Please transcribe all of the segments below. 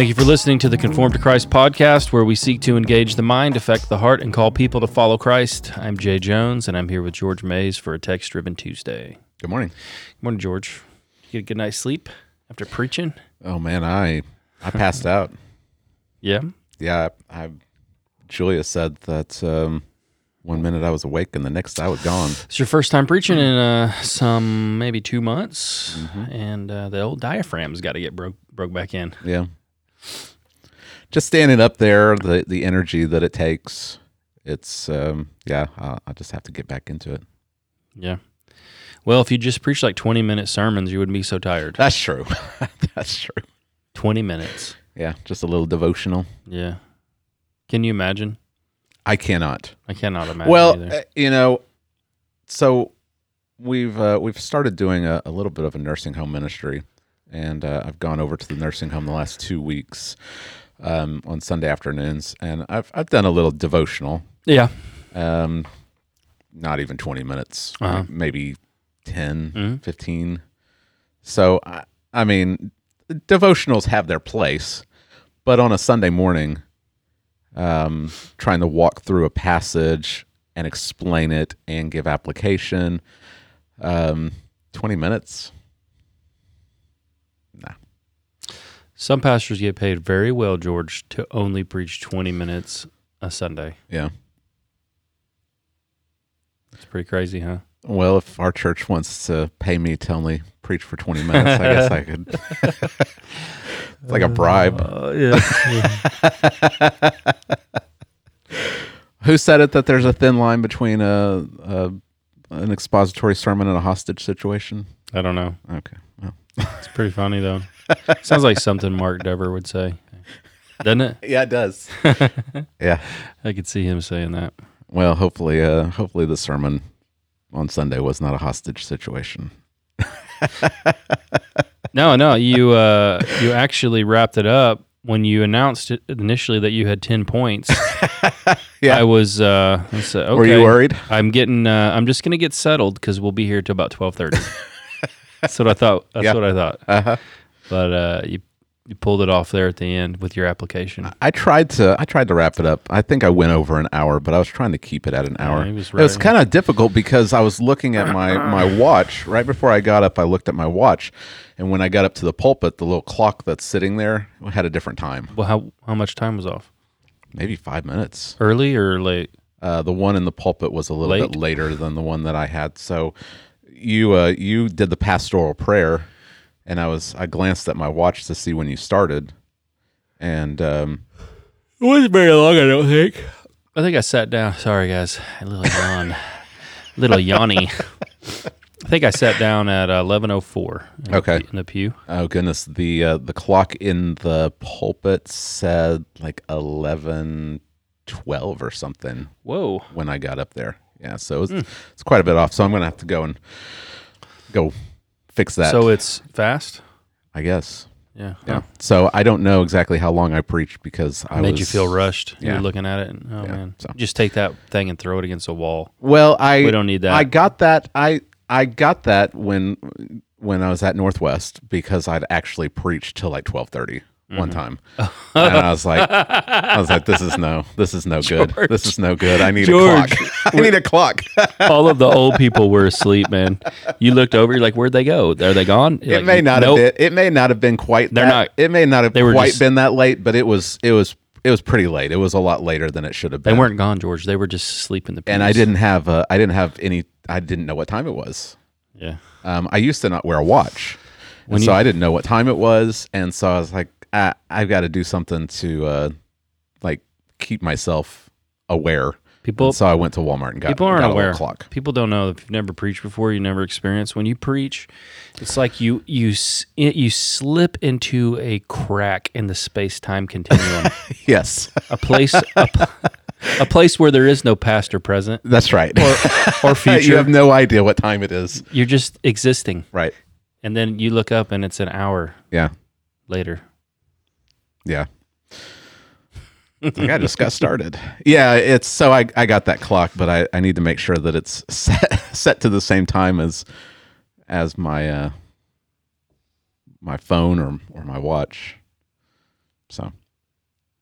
Thank you for listening to the Conform to Christ podcast, where we seek to engage the mind, affect the heart, and call people to follow Christ. I'm Jay Jones, and I'm here with George Mays for a text driven Tuesday. Good morning. Good morning, George. You get a good night's sleep after preaching? Oh man, I I passed out. Yeah. Yeah, I, I Julia said that um, one minute I was awake and the next I was gone. It's your first time preaching in uh, some maybe two months, and uh, the old diaphragm's got to get broke broke back in. Yeah. Just standing up there, the the energy that it takes, it's um, yeah. I'll, I'll just have to get back into it. Yeah. Well, if you just preach like 20 minute sermons, you wouldn't be so tired. That's true. That's true. 20 minutes. Yeah, just a little devotional. Yeah. Can you imagine? I cannot. I cannot imagine. well, either. uh, you know, so we've uh, we've started doing a, a little bit of a nursing home ministry, and uh, I've gone over to the nursing home the last two weeks um, on Sunday afternoons, and I've I've done a little devotional, yeah. um, not even twenty minutes, Uh-huh. maybe 10, Mhm. 15. So I, I mean, devotionals have their place, but on a Sunday morning, um, trying to walk through a passage and explain it and give application, um, twenty minutes. Some pastors get paid very well, George, to only preach 20 minutes a Sunday. yeah. It's pretty crazy, huh? Well, if our church wants to pay me to only preach for twenty minutes, I guess I could. it's like a bribe. Uh, yeah. Who said it that there's a thin line between a, a an expository sermon and a hostage situation? I don't know. Okay. Well, It's pretty funny, though. Sounds like something Mark Dever would say. Doesn't it? yeah, it does. yeah. I could see him saying that. Well, hopefully, uh, hopefully the sermon on Sunday was not a hostage situation. No, no, you uh, you actually wrapped it up when you announced it initially that you had ten points. Yeah. I was. Uh, I said, okay. Were you worried? I'm getting. Uh, I'm just gonna get settled because we'll be here till about twelve thirty. That's what I thought. That's Yeah. what I thought. Uh-huh. But uh, you you pulled it off there at the end with your application. I tried to I tried to wrap it up. I think I went over an hour, but I was trying to keep it at an hour. he was it was kind of difficult because I was looking at my my watch right before I got up. I looked at my watch, and when I got up to the pulpit, the little clock that's sitting there had a different time, Well, how how much time was off? maybe five minutes. Early or late? Uh, the one in the pulpit was a little Late? bit later than the one that I had. So you uh, you did the pastoral prayer, and I was I glanced at my watch to see when you started, and um, It wasn't very long, I don't think. I think I sat down. Sorry, guys. A little yawn. little yawny. I think I sat down at uh, 11.04 Okay. the, in the pew. Oh goodness, the uh, the clock in the pulpit said like eleven twelve or something Whoa. when I got up there. Yeah, so it's hmm. it's quite a bit off. So I'm gonna have to go and go fix that. So it's fast? I guess. Yeah. Yeah. So I don't know exactly how long I preached because I Made was, you feel rushed. Yeah. looking at it. And, oh, Yeah, man. so. Just take that thing and throw it against a wall. Well, I We don't need that. I got that. I I got that when when I was at Northwest because I'd actually preached till like twelve thirty one Mm-hmm. time, and I was like, I was like, this is no, this is no good. This is no good. I need George. a clock. I need a clock. All of the old people were asleep, man. You looked over, you're like, where'd they go? Are they gone? You're it like, may not nope. have been. It may not have been quite. They're that, not- It may not have they were quite just- been that late, but it was. It was. It was pretty late. It was a lot later than it should have been. They weren't gone, George. They were just sleeping in the pews. and I didn't have. Uh, I didn't have any. I didn't know what time it was. Yeah. Um, I used to not wear a watch, and When so you- I didn't know what time it was, and so I was like, ah, I've got to do something to uh, like keep myself aware. People And so I went to Walmart and got, people aren't got a aware. clock. People don't know if you've never preached before, you never experienced. When you preach, it's like you you you slip into a crack in the space time continuum, Yes, a place a, place where there is no past or present that's right. or future. you have no idea what time it is. You're just existing, Right. and then you look up and it's an hour Yeah. later. Yeah. I just got started. Yeah, it's so I, I got that clock, but I, I need to make sure that it's set set to the same time as as my uh my phone or or my watch. So,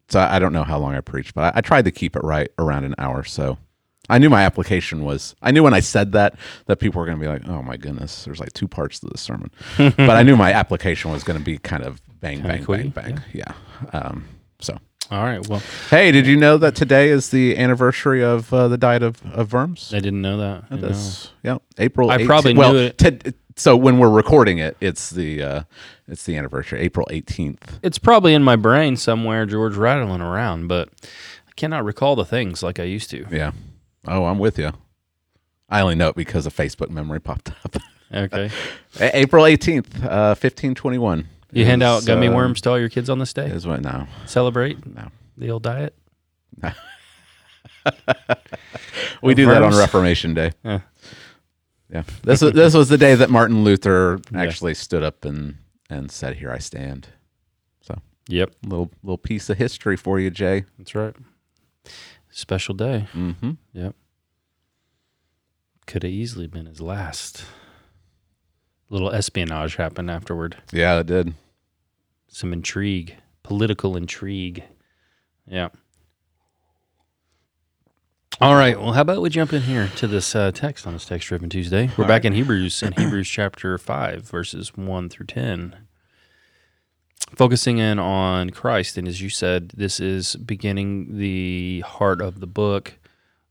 so I don't know how long I preached, but I, I tried to keep it right around an hour. So I knew my application was. I knew when I said that that people were going to be like, "Oh my goodness, there's like two parts to this sermon," but I knew my application was going to be kind of bang, Kinda bang, bang, bang. Yeah. Um, so, All right. Well, hey, did you know that today is the anniversary of uh, the diet of, of worms? I didn't know that. know. That's yeah, April. I 18th. probably well, knew it. so when we're recording it, it's the uh, it's the anniversary, April eighteenth. It's probably in my brain somewhere, George, rattling around, but I cannot recall the things like I used to. Yeah. Oh, I'm with you. I only know it because a Facebook memory popped up. Okay. A- April eighteenth, uh, fifteen twenty one. You hand out gummy worms to all your kids on this day? Is what now? Celebrate No. the old diet? No. We do that on Reformation Day. Yeah. Yeah. This was this was the day that Martin Luther Yeah. actually stood up and and said, "Here I stand." So Yep. little little piece of history for you, Jay. That's right. Special day. Mm-hmm. Yep. Could have easily been his last. little espionage happened afterward. Yeah, it did. Some intrigue, political intrigue. Yeah. All right. Well, how about we jump in here to this uh, text on this text driven Tuesday? We're All back in Hebrews, in Hebrews chapter 5, verses 1 through 10. Focusing in on Christ. And as you said, this is beginning the heart of the book,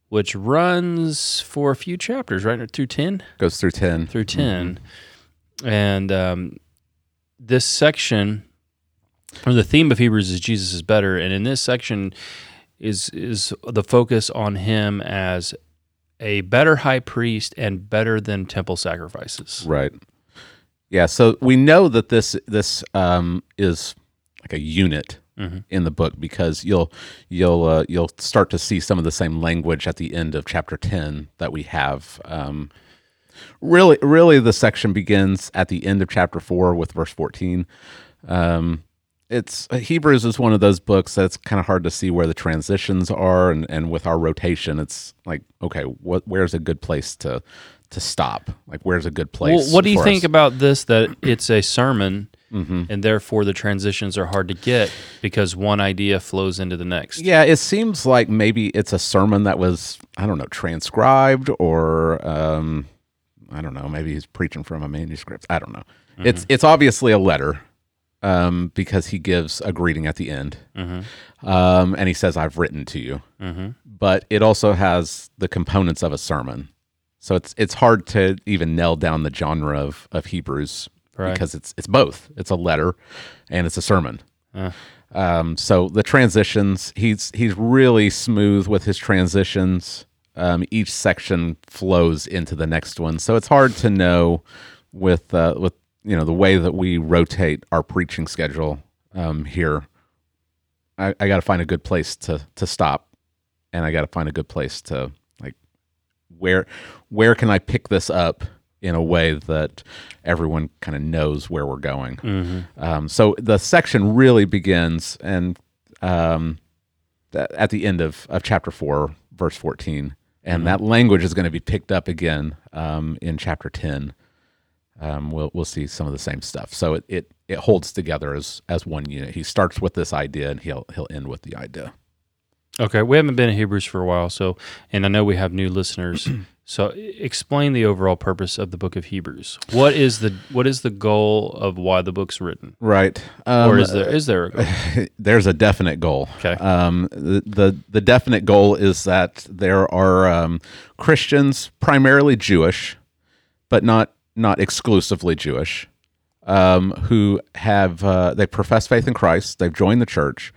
which runs for a few chapters, right? Through 10? Goes through ten. through 10 and um, this section or the theme of hebrews is jesus is better and in this section is is the focus on him as a better high priest and better than temple sacrifices Right. Yeah. So we know that this this um, is like a unit Mhm. in the book because you'll you'll uh, you'll start to see some of the same language at the end of chapter ten that we have. Um, really, really, the section begins at the end of chapter four with verse fourteen. Um, it's Hebrews is one of those books that's kind of hard to see where the transitions are, and, and with our rotation, it's like okay, what where's a good place to to stop? Like where's a good place? well, what do you think us? about this that it's a sermon Mm-hmm. and therefore the transitions are hard to get because one idea flows into the next Yeah, it seems like maybe it's a sermon that was I don't know transcribed or um, I don't know. Maybe he's preaching from a manuscript. I don't know. It's it's obviously a letter um, because he gives a greeting at the end, mm-hmm. um, and he says, "I've written to you." Mm-hmm. But it also has the components of a sermon, so it's it's hard to even nail down the genre of of Hebrews Right. because it's it's both. It's a letter and it's a sermon. Uh. Um, so the transitions, he's he's really smooth with his transitions. Um, each section flows into the next one, so it's hard to know with uh, with you know the way that we rotate our preaching schedule um, here. I, I got to find a good place to to stop, and I got to find a good place to where where can I pick this up in a way that everyone kind of knows where we're going. Mm-hmm. Um, so the section really begins and um, th- at the end of, of chapter 4, verse 14. And that language is going to be picked up again um, in chapter 10. Um, we'll, we'll see some of the same stuff. So it, it, it holds together as, as one unit. He starts with this idea and he'll, he'll end with the idea. Okay, we haven't been in Hebrews for a while, so and I know we have new listeners. so explain the overall purpose of the book of Hebrews. What is the what is the goal of why the book's written? Right. Um, or is there is there a goal? there's a definite goal. Okay. Um, the, the the definite goal is that there are um, Christians, primarily Jewish, but not not exclusively Jewish, um, who have uh, they profess faith in Christ. They've joined the church,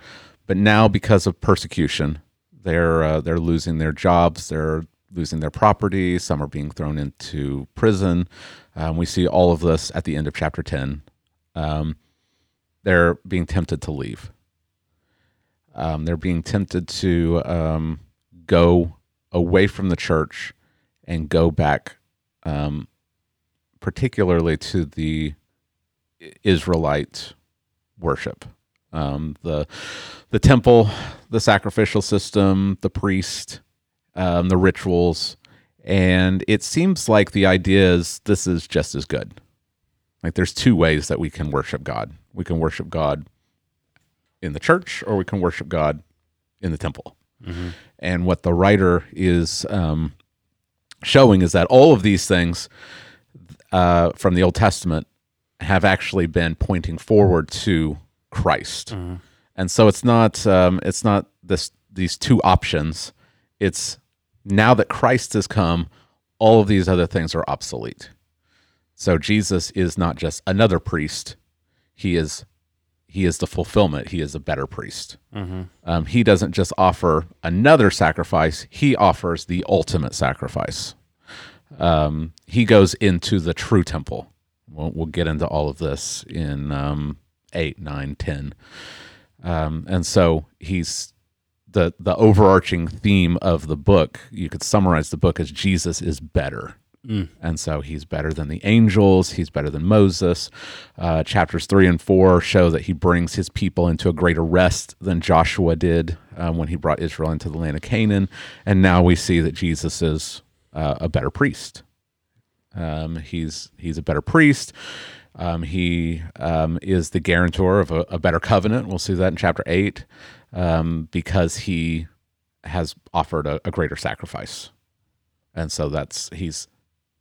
but now because of persecution, they're uh, they're losing their jobs. They're losing their property. Some are being thrown into prison. Um, we see all of this at the end of chapter ten. Um, they're being tempted to leave. Um, they're being tempted to um, go away from the church and go back, um, particularly to the Israelite worship, um, the the temple, the sacrificial system, the priest, um, the rituals, and it seems like the idea is this is just as good. Like there's two ways that we can worship God. We can worship God in the church or we can worship God in the temple. And what the writer is um, showing is that all of these things uh, from the Old Testament have actually been pointing forward to Christ. And so it's not um, it's not this these two options. It's now that Christ has come, all of these other things are obsolete. So Jesus is not just another priest; he is he is the fulfillment. He is a better priest. Um, he doesn't just offer another sacrifice; he offers the ultimate sacrifice. Um, he goes into the true temple. We'll, we'll get into all of this in um, eight, nine, ten, um, and so he's the the overarching theme of the book. You could summarize the book as Jesus is better. And so he's better than the angels. He's better than Moses. Uh, chapters three and four show that he brings his people into a greater rest than Joshua did um, when he brought Israel into the land of Canaan. And now we see that Jesus is uh, a better priest. Um, he's he's a better priest. Um, he um, is the guarantor of a, a better covenant. We'll see that in chapter eight um, because he has offered a, a greater sacrifice, and so that's he's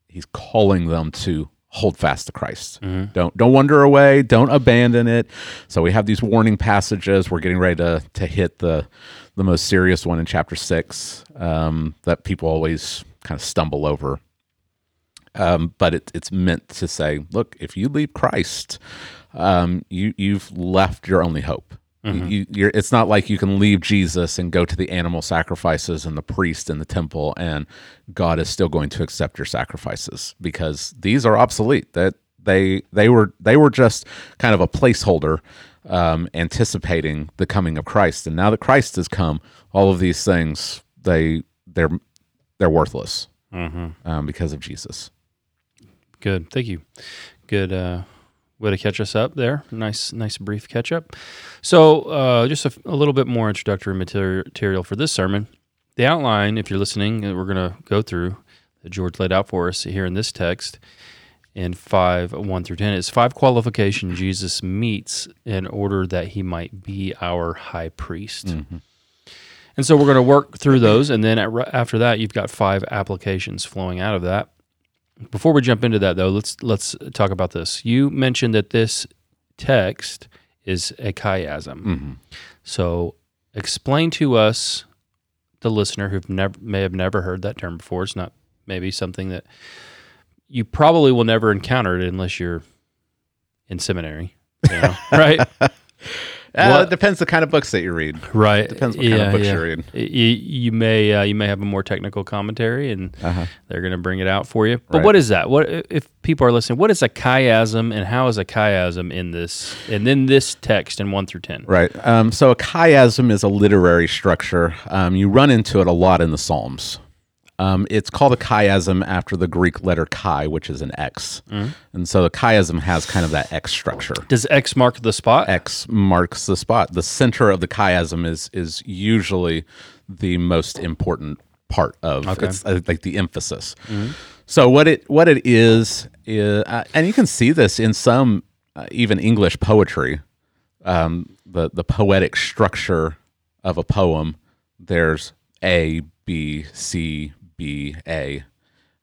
he's calling them to hold fast to Christ. Don't don't wander away. Don't abandon it. So we have these warning passages. We're getting ready to to hit the the most serious one in chapter six um, that people always kind of stumble over. Um, but it, it's meant to say, look, if you leave Christ, um, you you've left your only hope. You, you're, it's not like you can leave Jesus and go to the animal sacrifices and the priest in the temple, and God is still going to accept your sacrifices because these are obsolete. That they they were they were just kind of a placeholder, um, anticipating the coming of Christ. And now that Christ has come, all of these things they they're they're worthless um, because of Jesus. Good. Thank you. Good uh, way to catch us up there. Nice, nice brief catch up. So, uh, just a, a little bit more introductory material, for this sermon. The outline, if you're listening, that we're going to go through that George laid out for us here in this text in 5 1 through 10 is five qualifications Jesus meets in order that he might be our high priest. And so we're going to work through those. And then at, after that, you've got five applications flowing out of that. Before we jump into that, though, let's let's talk about this. You mentioned that this text is a chiasm. Mm-hmm. So, explain to us, the listener who never may have never heard that term before. It's not maybe something that you probably will never encounter it unless you're in seminary, you know, right? Uh, it depends the kind of books that you read. Right. It Depends what kind of books you read. You, you may uh, you may have a more technical commentary, and Uh-huh. they're going to bring it out for you. But Right. what is that? What if people are listening? What is a chiasm, and how is a chiasm in this and then this text in one through ten? Right. Um, so a chiasm is a literary structure. Um, you run into it a lot in the Psalms. Um, it's called a chiasm after the Greek letter chi, which is an X. And so the chiasm has kind of that X structure. Does X mark the spot? X marks the spot. The center of the chiasm is is usually the most important part of it's uh, like the emphasis. So what it what it is is, uh, and you can see this in some uh, even English poetry, um, the the poetic structure of a poem. There's A B C B A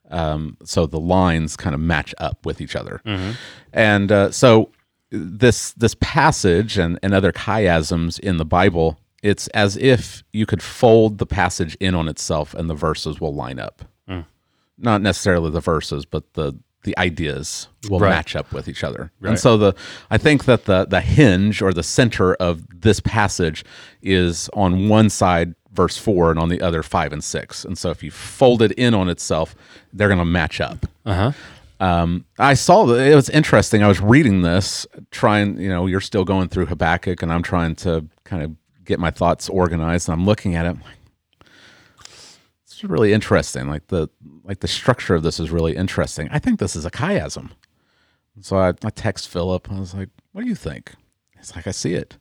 um, so the lines kind of match up with each other. And uh, so this this passage and, and other chiasms in the Bible, it's as if you could fold the passage in on itself and the verses will line up. Not necessarily the verses, but the the ideas will Right. match up with each other. And so the I think that the the hinge or the center of this passage is on one side verse 4 and on the other 5 and 6. And so if you fold it in on itself, they're going to match up. Uh huh. Um, I saw that it was interesting. I was reading this, trying, you know, you're still going through Habakkuk, and I'm trying to kind of get my thoughts organized. And I'm looking at it. I'm like, it's really interesting. Like the like the structure of this is really interesting. I think this is a chiasm. So I, I text Philip. I was like, "What do you think?" He's like, "I see it."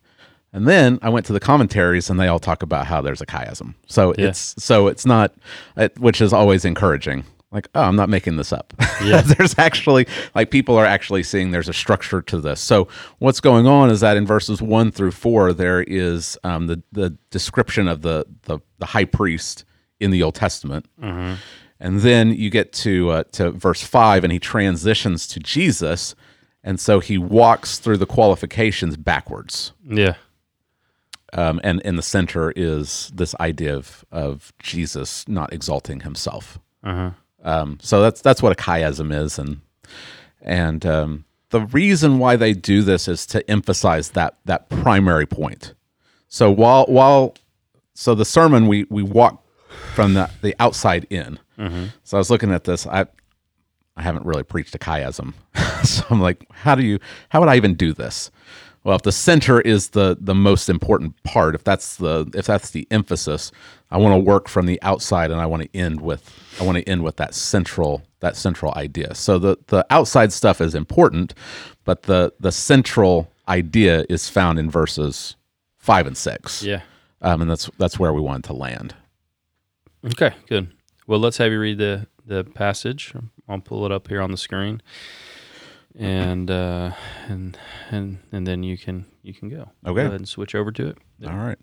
And then I went to the commentaries, and they all talk about how there's a chiasm. So Yeah. it's so it's not, it, which is always encouraging. like, oh, I'm not making this up. Yeah. there's actually like people are actually seeing there's a structure to this. So what's going on is that in verses one through four, there is um, the the description of the the, the high priest in the Old Testament. And then you get to uh, to verse five, and he transitions to Jesus, and so he walks through the qualifications backwards Yeah. Um, and in the center is this idea of of Jesus not exalting himself. Uh-huh. Um, so that's that's what a chiasm is, and and um, the reason why they do this is to emphasize that that primary point. So while while so the sermon we we walk from the the outside in. So I was looking at this. I I haven't really preached a chiasm, so I'm like, how do you how would I even do this? Well, if the center is the the most important part, if that's the if that's the emphasis, I want to work from the outside, and I want to end with I want to end with that central that central idea. So the the outside stuff is important, but the the central idea is found in verses five and six, Yeah. um, and that's that's where we wanted to land. Okay, good. Well, let's have you read the the passage. I'll pull it up here on the screen, and uh, and and and then you can you can go. Okay. Go ahead and switch over to it. All right.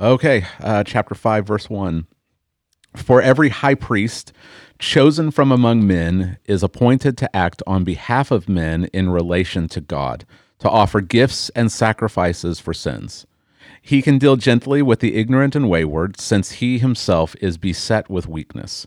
Okay. Uh, chapter 5, verse 1. For every high priest chosen from among men is appointed to act on behalf of men in relation to God, to offer gifts and sacrifices for sins. He can deal gently with the ignorant and wayward, since he himself is beset with weakness.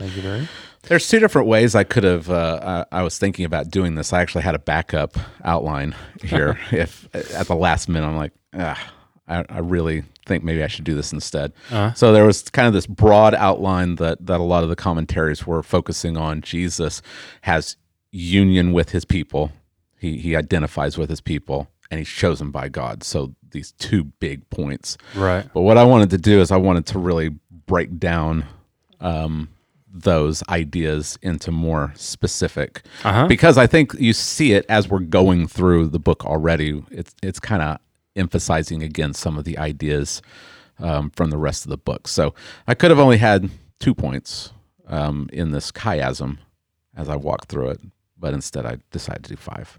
Thank you very. much. There's two different ways I could have. Uh, I, I was thinking about doing this. I actually had a backup outline here. if at the last minute, I'm like, ah, I, I really think maybe I should do this instead. Uh-huh. So there was kind of this broad outline that that a lot of the commentaries were focusing on. Jesus has union with his people. He he identifies with his people, and he's chosen by God. So these two big points. Right. But what I wanted to do is I wanted to really break down um, those ideas into more specific Uh-huh. because I think you see it as we're going through the book already. It's it's kind of emphasizing again some of the ideas um, from the rest of the book. So I could have only had two points um, in this chiasm as I walked through it, but instead I decided to do five.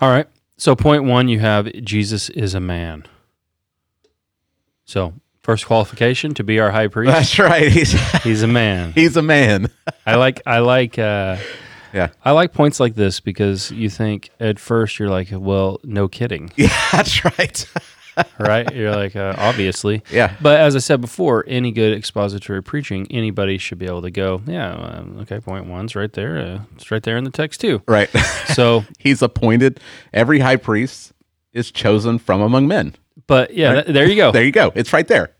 All right. So point one, you have Jesus is a man. So first qualification to be our high priest, That's right. He's he's a man. he's a man. I like I like uh, Yeah. I like points like this because you think at first you're like, well, no kidding, Yeah, that's right. right? You're like, uh, obviously. Yeah. But as I said before, any good expository preaching, anybody should be able to go, yeah, um, okay, point one's right there. Uh, it's right there in the text too. Right. So, he's appointed. Every high priest is chosen from among men. But yeah, th- there you go. There you go. It's right there.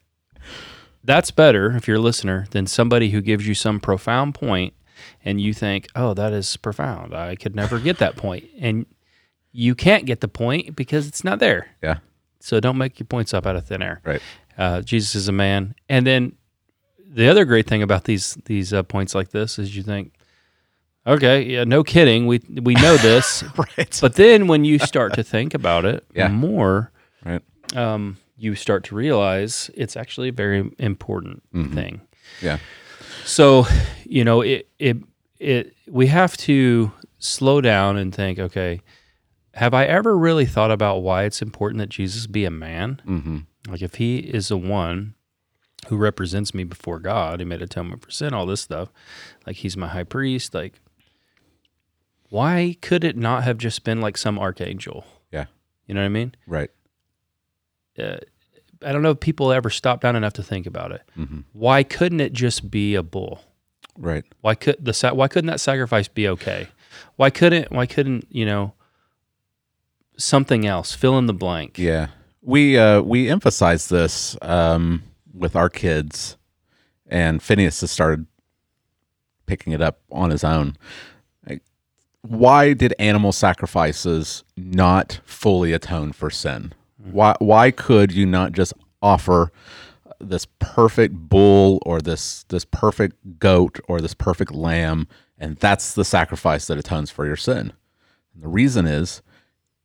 That's better if you're a listener than somebody who gives you some profound point and you think, oh, that is profound. I could never get that point. And you can't get the point because it's not there. Yeah. So don't make your points up out of thin air. Right. Uh, Jesus is a man. And then the other great thing about these these uh, points like this is you think, okay, yeah, no kidding, we we know this. Right. but then when you start to think about it Yeah. more, right. Um, you start to realize it's actually a very important Mm-hmm. thing. Yeah. So, you know, it it it we have to slow down and think, okay, have I ever really thought about why it's important that Jesus be a man? Mm-hmm. Like if he is the one who represents me before God, he made atonement for sin, all this stuff, like he's my high priest, like Why could it not have just been like some archangel? Yeah. You know what I mean? Right. Uh, I don't know if people ever stop down enough to think about it. hmm Why couldn't it just be a bull? Right. Why could the why couldn't that sacrifice be okay? Why couldn't why couldn't you know something else fill in the blank? Yeah. We uh we emphasize this um with our kids and Phineas has started picking it up on his own. Like, why did animal sacrifices not fully atone for sin? Why why could you not just offer this perfect bull or this this perfect goat or this perfect lamb and that's the sacrifice that atones for your sin? And the reason is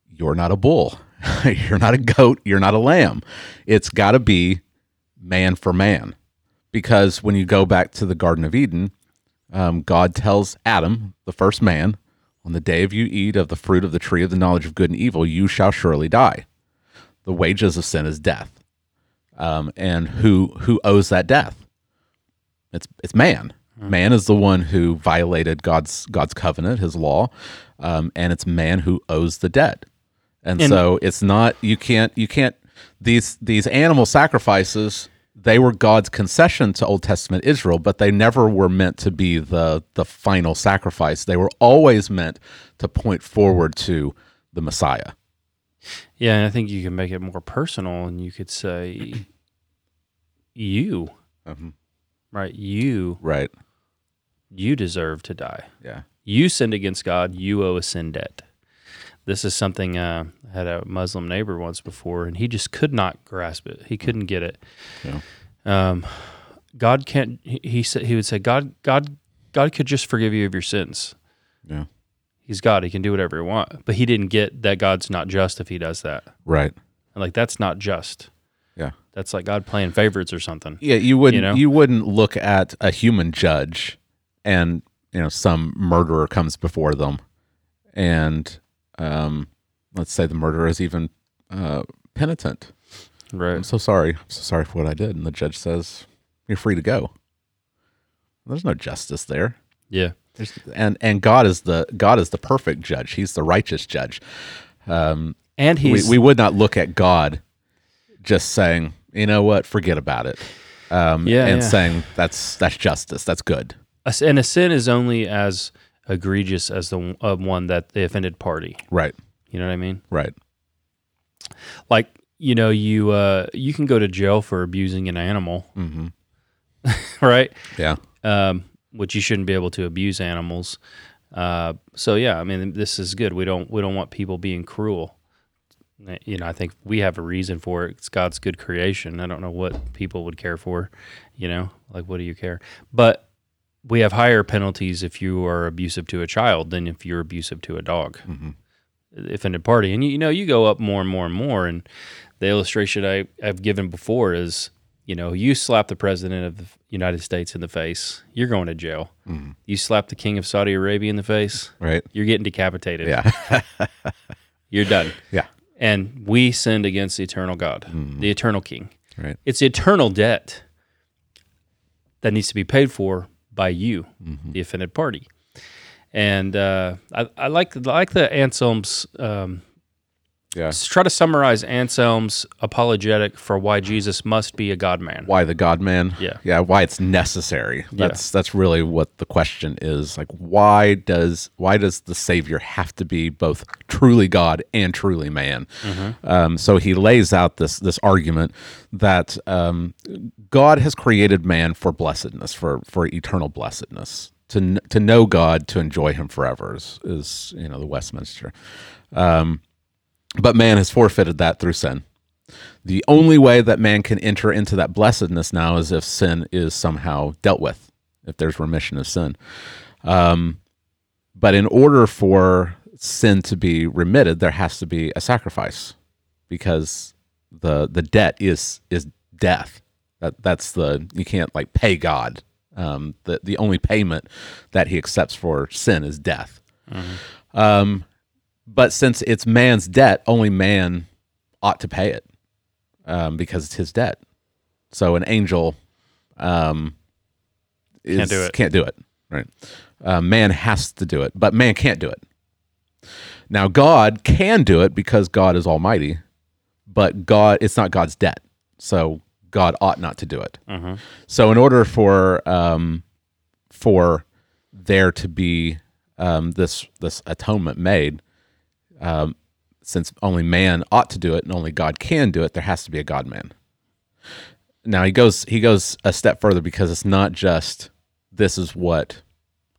you're not a bull. you're not a goat. You're not a lamb. It's got to be man for man. Because when you go back to the Garden of Eden, um, God tells Adam, the first man, on the day of you eat of the fruit of the tree of the knowledge of good and evil, you shall surely die. The wages of sin is death. Um, and who who owes that death? It's it's man. Man is the one who violated God's God's covenant, His law, um, and it's man who owes the debt. And, And- so it's not you can't you can't these these animal sacrifices they were God's concession to Old Testament Israel, but they never were meant to be the the final sacrifice. They were always meant to point forward to the Messiah. Yeah, and I think you can make it more personal and you could say you, Mhm. right? You Right. you deserve to die. Yeah. You sinned against God, you owe a sin debt. This is something uh, I had a Muslim neighbor once before, and he just could not grasp it. He couldn't get it. Yeah. Um, God can't. He, he said he would say, God, God, God could just forgive you of your sins. Yeah. He's God. He can do whatever he wants. But he didn't get that God's not just if he does that. Right. And like that's not just. Yeah. That's like God playing favorites or something. Yeah, you wouldn't know? you wouldn't look at a human judge and you know some murderer comes before them and um let's say the murderer is even uh penitent. Right. I'm so sorry. I'm so sorry for what I did and the judge says you're free to go. There's no justice there. Yeah. There's, and and God is the God is the perfect judge. He's the righteous judge. Um And we, he's we would not look at God just saying, you know what, forget about it. Um, Yeah, and yeah. saying that's that's justice, that's good. and a sin is only as egregious as the uh, one that the offended party. Right, You know what I mean? right, Like you know you uh, you can go to jail for abusing an animal, hmm right? yeah, um, which you shouldn't be able to abuse animals. Uh, so yeah, I mean, this is good. We don't we don't want people being cruel. You know, I think we have a reason for it. It's God's good creation. I don't know what people would care for. You know, like what do you care? But we have higher penalties if you are abusive to a child than if you're abusive to a dog. Mhm. Offended party, and you, you know, you go up more and more and more. And the illustration I, I've given before is, you know, you slap the president of the United States in the face, you're going to jail. Mhm. You slap the king of Saudi Arabia in the face, right, you're getting decapitated. yeah, You're done. yeah, And we sinned against the eternal God, Mhm. the eternal king. right, It's eternal debt that needs to be paid for by you, Mhm. the offended party. And uh, I, I like I like the Anselm's um, yeah. try to summarize Anselm's apologetic for why Jesus must be a God man. Why the God man? Yeah. yeah. Why it's necessary? That's that's really what the question is. Like, why does why does the Savior have to be both truly God and truly man? Um, so he lays out this this argument that um, God has created man for blessedness, for for eternal blessedness, to to know God, to enjoy Him forever is, is you know the Westminster. Um, but man has forfeited that through sin. The only way that man can enter into that blessedness now is if sin is somehow dealt with, if there's remission of sin. Um, but in order for sin to be remitted, there has to be a sacrifice, because the the debt is is death. That that's the you can't like pay God. Um, the the only payment that He accepts for sin is death. Um, but since it's man's debt, only man ought to pay it um, because it's his debt. So an angel um, is, Can't do it. Can't do it. Right. Uh, man has to do it, but man can't do it. Now, God can do it because God is almighty, but God, it's not God's debt. So God ought not to do it. So, in order for um, for there to be um, this this atonement made, um, since only man ought to do it and only God can do it, there has to be a God man. Now he goes he goes a step further because it's not just this is what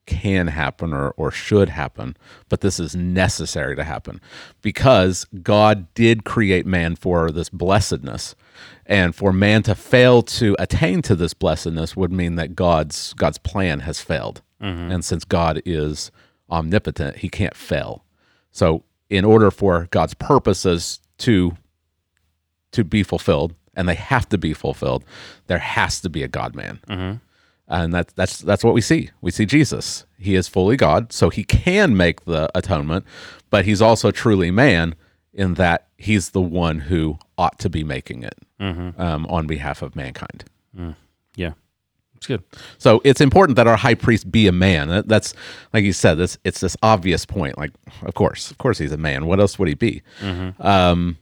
can happen or, or should happen, but this is necessary to happen because God did create man for this blessedness. And for man to fail to attain to this blessedness would mean that God's God's plan has failed. And since God is omnipotent, he can't fail. So in order for God's purposes to to be fulfilled, and they have to be fulfilled, there has to be a God man. Mm-hmm. And that's that's that's what we see. We see Jesus. He is fully God, so he can make the atonement, but he's also truly man in that he's the one who ought to be making it mm-hmm. um, on behalf of mankind. Yeah. It's good. So it's important that our high priest be a man. That- That's like you said. This it's this obvious point. Like, of course, of course, he's a man. What else would he be? Um,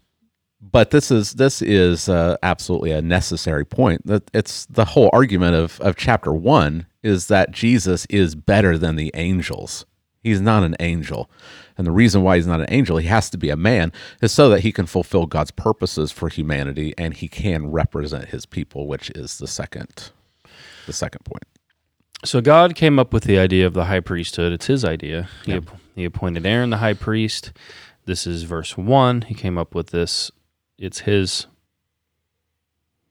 but this is this is uh, absolutely a necessary point. That it's the whole argument of of chapter one is that Jesus is better than the angels. He's not an angel. And the reason why he's not an angel, he has to be a man, is so that he can fulfill God's purposes for humanity and he can represent his people, which is the second the second point. So God came up with the idea of the high priesthood. It's his idea. He, app- he appointed Aaron the high priest. This is verse one. He came up with this. It's his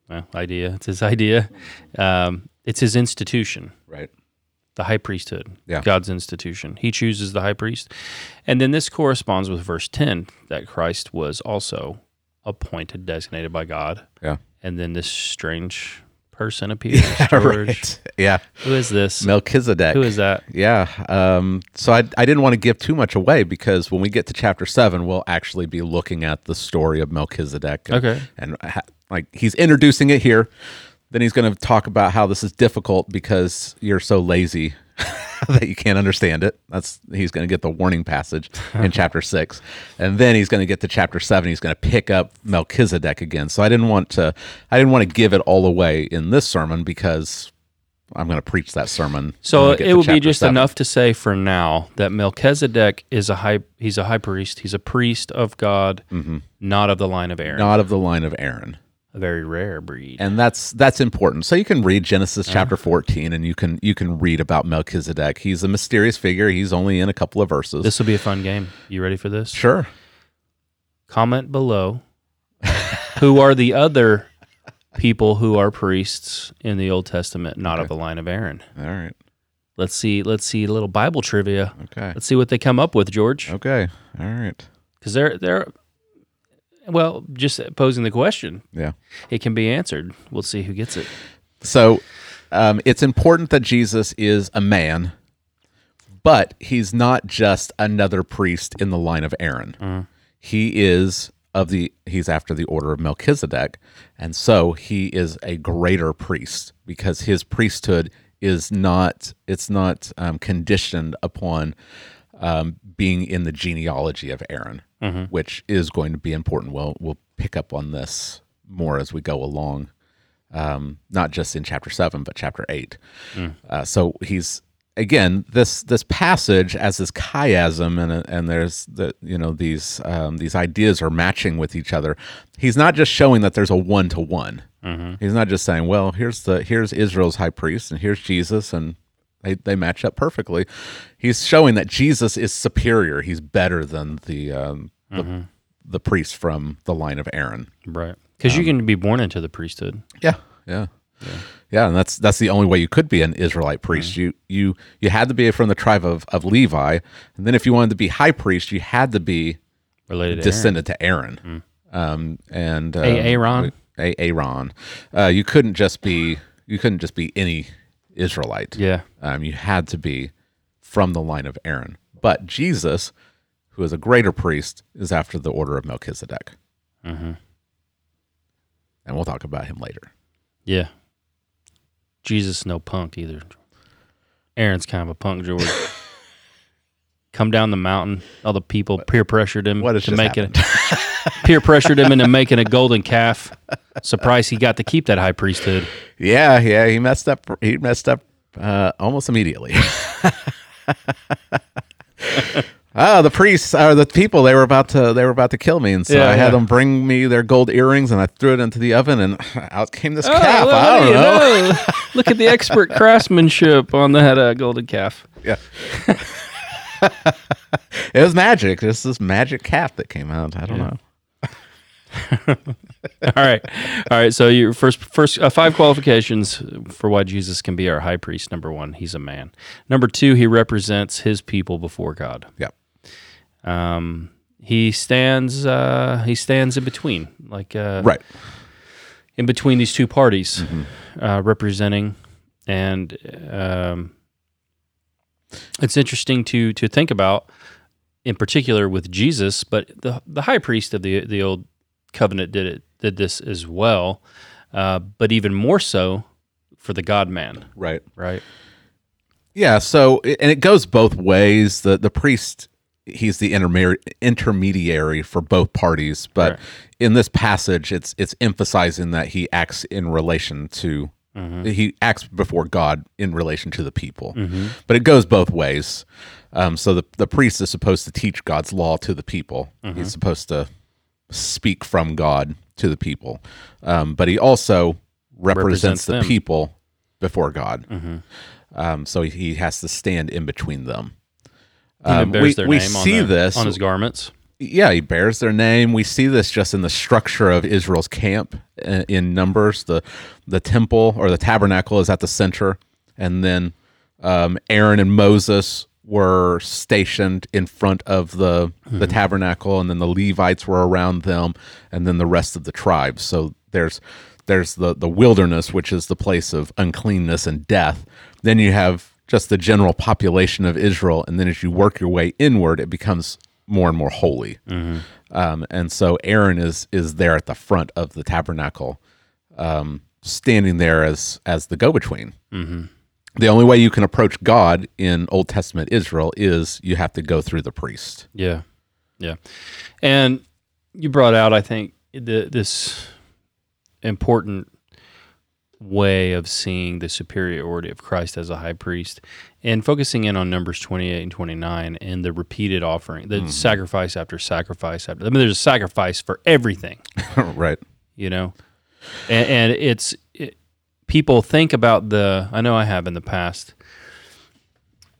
well, idea. It's his idea. Um, it's his institution. Right. the high priesthood, Yeah. God's institution. He chooses the high priest. And then this corresponds with verse 10 that Christ was also appointed, designated by God. Yeah. And then this strange person appears. George. Right. Yeah. Who is this? Melchizedek. Who is that? Yeah. Um, so I, I didn't want to give too much away because when we get to chapter seven, we'll actually be looking at the story of Melchizedek. And, Okay. And ha- like he's introducing it here. Then he's going to talk about how this is difficult because you're so lazy that you can't understand it. That's he's going to get the warning passage in chapter six, and then he's going to get to chapter seven. He's going to pick up Melchizedek again. So I didn't want to I didn't want to give it all away in this sermon because I'm going to preach that sermon. So it would be just seven. enough to say for now that Melchizedek is a high he's a high priest. He's a priest of God, not of the line of Aaron. Mm-hmm. not of the line of Aaron. A very rare breed. and that's that's important. So you can read Genesis uh-huh. chapter 14 and you can you can read about Melchizedek. He's a mysterious figure. He's only in a couple of verses. This will be a fun game. You ready for this? sure. Comment below who are the other people who are priests in the Old Testament, not of the line of Aaron. All right. Let's see. Let's see a little Bible trivia. Okay. Let's see what they come up with, George, Okay. All right. because they're they're well, just posing the question, Yeah. it can be answered. We'll see who gets it. So um, it's important that Jesus is a man, but he's not just another priest in the line of Aaron. He is of the he's after the order of Melchizedek, and so he is a greater priest because his priesthood is not it's not um, conditioned upon um, being in the genealogy of Aaron, which is going to be important. We'll we'll pick up on this more as we go along um, not just in chapter seven, but chapter eight. Uh, so he's again this this passage as this chiasm, and and there's the you know these um, these ideas are matching with each other. He's not just showing that there's a one to one. He's not just saying, well, here's the here's Israel's high priest, and here's Jesus, and they, they match up perfectly. He's showing that Jesus is superior. He's better than the um, the, the priest from the line of Aaron. Right. Because you can be born into the priesthood. Yeah, yeah, yeah, and that's that's the only way you could be an Israelite priest. You you you had to be from the tribe of, of Levi, and then if you wanted to be high priest, you had to be Related to Aaron. descended to Aaron. Um, and uh, Aaron? a Aaron. Uh, you couldn't just be you couldn't just be any Israelite. Yeah. Um, you had to be from the line of Aaron. But Jesus, who is a greater priest, is after the order of Melchizedek. And we'll talk about him later. Yeah. Jesus no punk either. Aaron's kind of a punk, George. Come down the mountain. All the people peer pressured him to make it. peer pressured him into making a golden calf. Surprised he got to keep that high priesthood. Yeah, yeah, he messed up. He messed up uh, almost immediately. Ah, the priests or the people they were about to they were about to kill me, and so Yeah, I had yeah. them bring me their gold earrings, and I threw it into the oven, and out came this Oh, calf. well, I don't know. know? Look at the expert craftsmanship on that uh, golden calf. Yeah, it was magic. Just this magic cap that came out. I don't know. All right, all right. So your first, first uh, five qualifications for why Jesus can be our high priest. Number one, he's a man. Number two, he represents his people before God. Yeah, Um, he stands, uh, he stands in between, like uh, right. in between these two parties, uh, representing, and um, it's interesting to to think about, in particular with Jesus, but the the high priest of the the old covenant did it did this as well, uh, but even more so for the God Man, Right. right? Yeah. So, and it goes both ways. The the priest, he's the intermediary intermediary for both parties. But Right. in this passage, it's it's emphasizing that he acts in relation to he acts before God in relation to the people. But it goes both ways. Um, so the the priest is supposed to teach God's law to the people. He's supposed to speak from God to the people. Um, but he also Represents represents, the them. people before God. Um, so he, has to stand in between them. Um, we their we see the, this. on his garments. Yeah, he bears their name. We see this just in the structure of Israel's camp uh, in Numbers. The the temple or the tabernacle is at the center, and then um, Aaron and Moses were stationed in front of the the tabernacle, and then the Levites were around them, and then the rest of the tribes. So there's there's the the wilderness, which is the place of uncleanness and death. Then you have just the general population of Israel, and then as you work your way inward, it becomes more and more holy. Um, and so Aaron is is there at the front of the tabernacle, um, standing there as as the go between. The only way you can approach God in Old Testament Israel is you have to go through the priest. Yeah, yeah, and you brought out, I think, the, this important way of seeing the superiority of Christ as a high priest, and focusing in on Numbers twenty-eight and twenty-nine and the repeated offering, the mm-hmm. sacrifice after sacrifice after. I mean, there's a sacrifice for everything, right. you know, and, and it's it, people think about the. I know I have in the past.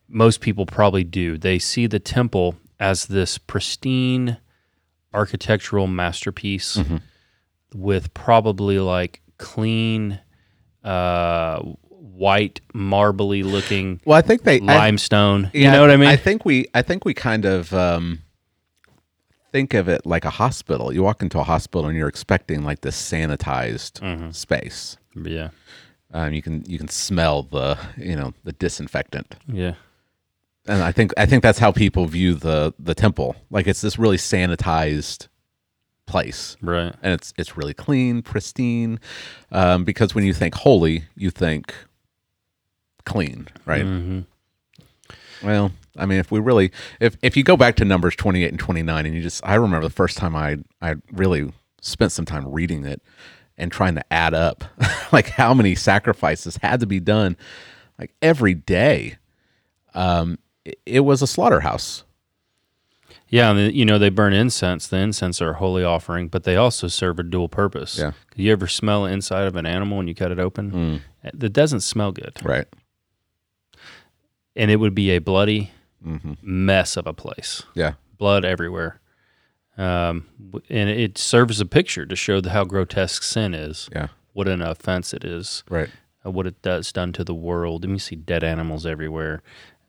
Most people probably do. They see the temple as this pristine architectural masterpiece mm-hmm. with probably like clean, uh, white, marbly looking Well, I think they I- limestone. you know what I mean? I think we I think we kind of um, think of it like a hospital. You walk into a hospital and you're expecting like this sanitized Mm-hmm. space. yeah, Um, you can you can smell the you know the disinfectant, yeah, and I think I think that's how people view the the temple. Like it's this really sanitized place, right. and it's it's really clean, pristine. Um, because when you think holy, you think clean, right? hmm Well, I mean, if we really, if if you go back to Numbers twenty eight and twenty nine, and you just, I remember the first time I I really spent some time reading it and trying to add up like how many sacrifices had to be done, like every day. Um, it, it was a slaughterhouse. Yeah, and you know they burn incense. The incense are a holy offering, but they also serve a dual purpose. Yeah. You ever smell inside of an animal when you cut it open? It doesn't smell good, Right. and it would be a bloody hmm mess of a place. Yeah. blood everywhere. Um, and it serves a picture to show the, how grotesque sin is, Yeah. what an offense it is, Right. uh, what it does done to the world. And you see dead animals everywhere.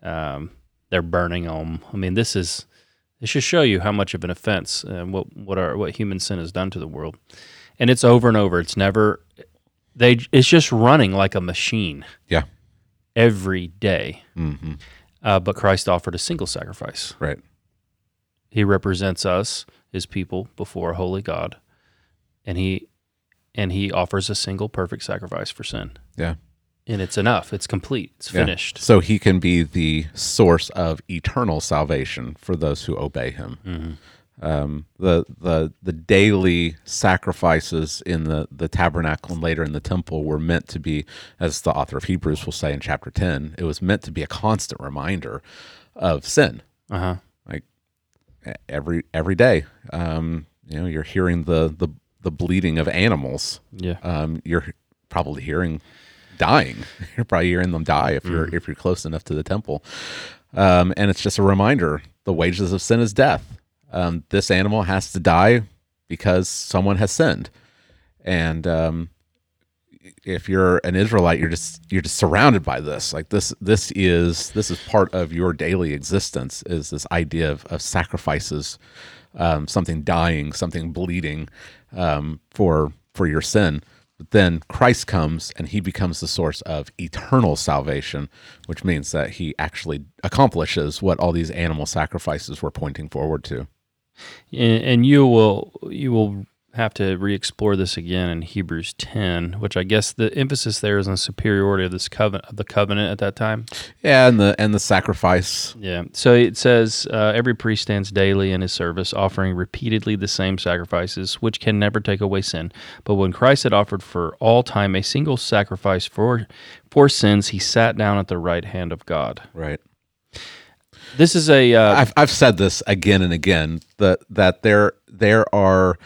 Um, they're burning them. I mean, this is this should show you how much of an offense and what what our what human sin has done to the world. And it's over and over. It's never they. It's just running like a machine Yeah. every day. hmm Uh, but Christ offered a single sacrifice. Right. He represents us, his people, before a holy God, and he and he offers a single perfect sacrifice for sin. Yeah. And it's enough. It's complete. It's Yeah. finished. So he can be the source of eternal salvation for those who obey him. Mm-hmm. Um, the the the daily sacrifices in the the tabernacle and later in the temple were meant to be, as the author of Hebrews will say in chapter ten, it was meant to be a constant reminder of sin. Uh huh. Like every every day, um, you know, you're hearing the the the bleeding of animals Yeah. um, you're probably hearing dying. You're probably hearing them die if you're if you're close enough to the temple. Um, and it's just a reminder: the wages of sin is death. Um, this animal has to die because someone has sinned. And um, if you're an Israelite, you're just you're just surrounded by this. Like this this is this is part of your daily existence. Is this idea of, of sacrifices, um, something dying, something bleeding um, for for your sin. But then Christ comes and he becomes the source of eternal salvation, which means that he actually accomplishes what all these animal sacrifices were pointing forward to. and, and you will you will have to re-explore this again in Hebrews 10, which I guess the emphasis there is on the superiority of this covenant of the covenant at that time. Yeah, and the and the sacrifice. Yeah. So it says uh, every priest stands daily in his service, offering repeatedly the same sacrifices, which can never take away sin. But when Christ had offered for all time a single sacrifice for for sins, he sat down at the right hand of God. Right. This is a uh, I've I've said this again and again that that there there are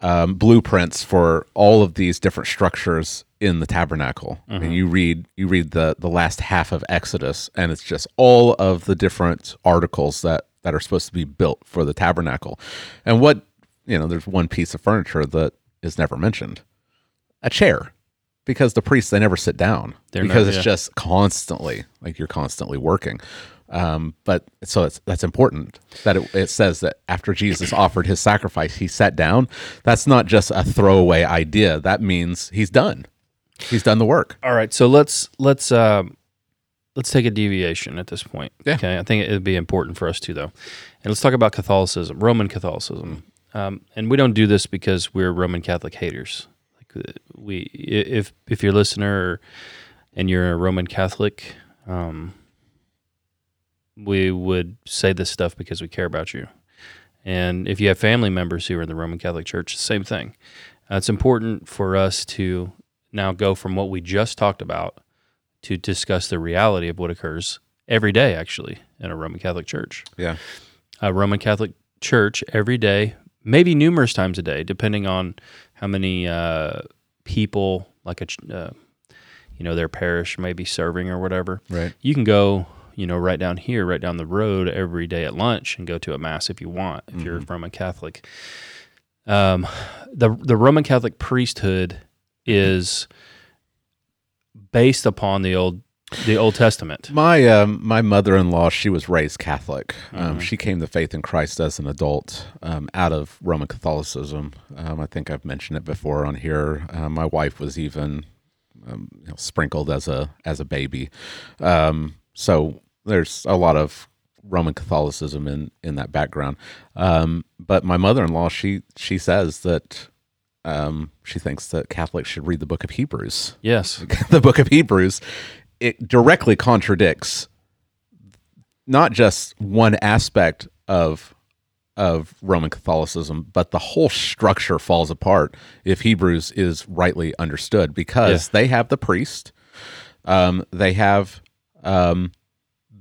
um, blueprints for all of these different structures in the tabernacle. And you read you read the the last half of Exodus, and it's just all of the different articles that that are supposed to be built for the tabernacle. And what you know, there's one piece of furniture that is never mentioned, a chair. Because the priests they never sit down They're because never- it's yeah. just constantly like you're constantly working. Um, but so it's, that's important that it, it says that after Jesus offered his sacrifice, he sat down. That's not just a throwaway idea. That means he's done. He's done the work. All right, so let's let's um, let's take a deviation at this point. Yeah. Okay, I think it would be important for us to though, and let's talk about Catholicism, Roman Catholicism, um, and we don't do this because we're Roman Catholic haters. Like uh, we, if if you're a listener and you're a Roman Catholic, um, we would say this stuff because we care about you. And if you have family members who are in the Roman Catholic Church, same thing. Uh, it's important for us to now go from what we just talked about to discuss the reality of what occurs every day, actually, in a Roman Catholic Church. Yeah. A Roman Catholic Church every day, maybe numerous times a day, depending on how many uh, people, like a, uh, you know, their parish may be serving or whatever. Right. You can go, you know, right down here, right down the road every day at lunch and go to a mass if you want, if you're Roman Catholic. Um, the the Roman Catholic priesthood is based upon the old the Old Testament. My um, my mother in law, she was raised Catholic. Um, She came to faith in Christ as an adult um, out of Roman Catholicism. Um, I think I've mentioned it before on here. Uh, my wife was even um, you know, sprinkled as a as a baby. Um, so there's a lot of Roman Catholicism in in that background. Um, but my mother in law, she she says that. Um, she thinks that Catholics should read the book of Hebrews Yes. the book of Hebrews, it directly contradicts not just one aspect of of Roman Catholicism, but the whole structure falls apart if Hebrews is rightly understood because they have the priest, um, they have um,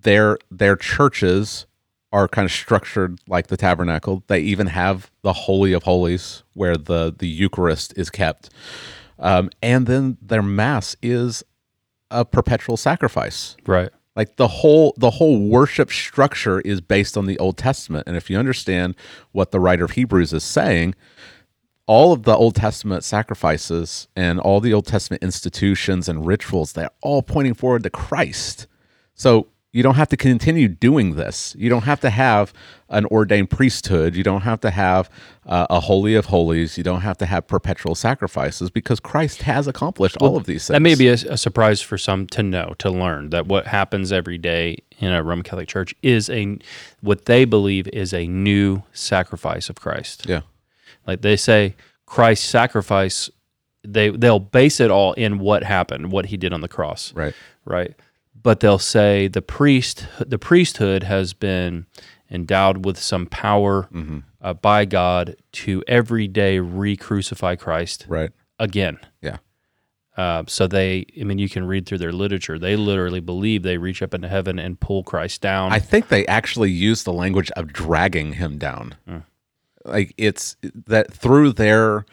their their churches are kind of structured like the tabernacle. They even have the holy of holies where the the Eucharist is kept, um, and then their mass is a perpetual sacrifice Right. like the whole the whole worship structure is based on the old testament and if you understand what the writer of hebrews is saying all of the old testament sacrifices and all the old testament institutions and rituals they're all pointing forward to christ so you don't have to continue doing this you don't have to have an ordained priesthood you don't have to have uh, a holy of holies you don't have to have perpetual sacrifices because christ has accomplished all of these things That may be a, a surprise for some to know, to learn that what happens every day in a Roman Catholic Church is a what they believe is a new sacrifice of Christ. yeah Like they say, Christ's sacrifice they they'll base it all in what happened, what he did on the cross, Right. right? But they'll say the priest, the priesthood has been endowed with some power Mm-hmm. uh, by God to every day re-crucify Christ Right. again. Yeah. Uh, so they, I mean, you can read through their literature. They literally believe they reach up into heaven and pull Christ down. I think they actually use the language of dragging him down. Hmm. Like it's that through their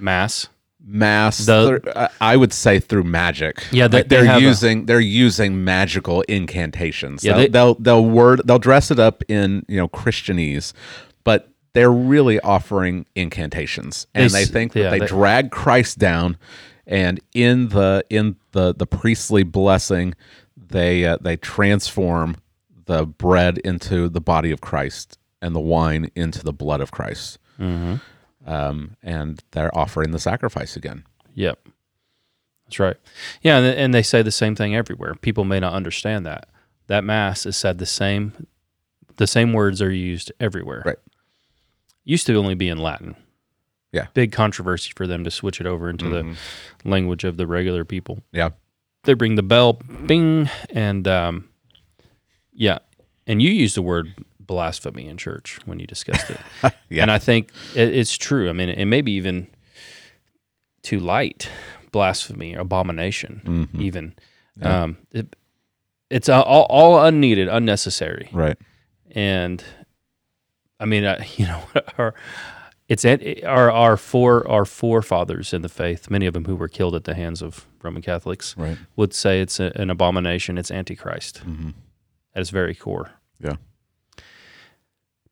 Mass. Mass. The- through- I- would say through magic. Yeah, they- Like, they they're a- using they're using magical incantations. Yeah, they'll, they- they'll they'll word they'll dress it up in you know Christianese, but they're really offering incantations, and They they, think yeah, that they, they- drag Christ down, and in the in the the priestly blessing, they uh, they transform the bread into the body of Christ and the wine into the blood of Christ. Mm-hmm. Um, and they're offering the sacrifice again. Yep. That's right. Yeah, and, and they say the same thing everywhere. People may not understand that. That mass is said the same the same words are used everywhere. Right. Used to only be in Latin. Yeah. Big controversy for them to switch it over into Mhm. the language of the regular people. Yeah. They bring the bell bing and um yeah. And you use the word blasphemy in church when you discussed it. Yeah. And I think it, it's true. I mean, it may be even too light, blasphemy, abomination, Mhm. even. Yeah. Um, it, it's all, all, unneeded, unnecessary, Right. and I mean, uh, you know, our it's our our fore our forefathers in the faith, many of them who were killed at the hands of Roman Catholics, Right. would say it's a, an abomination. It's antichrist hmm at its very core. Yeah.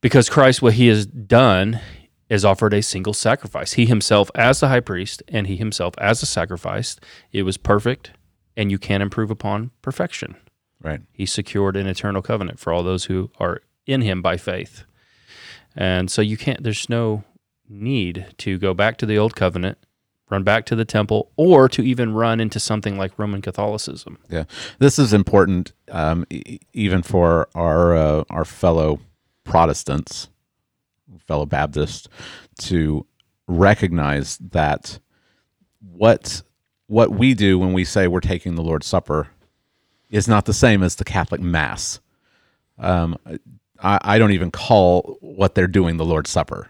Because Christ, what he has done is offered a single sacrifice. He himself, as the high priest, and he himself, as a sacrifice, it was perfect, and you can't improve upon perfection. Right. He secured an eternal covenant for all those who are in him by faith. And so you can't, there's no need to go back to the old covenant, run back to the temple, or to even run into something like Roman Catholicism. Yeah. This is important, um, e- even for our uh, our fellow Protestants, fellow Baptists, to recognize that what what we do when we say we're taking the Lord's Supper is not the same as the Catholic Mass. Um, I, I don't even call what they're doing the Lord's Supper.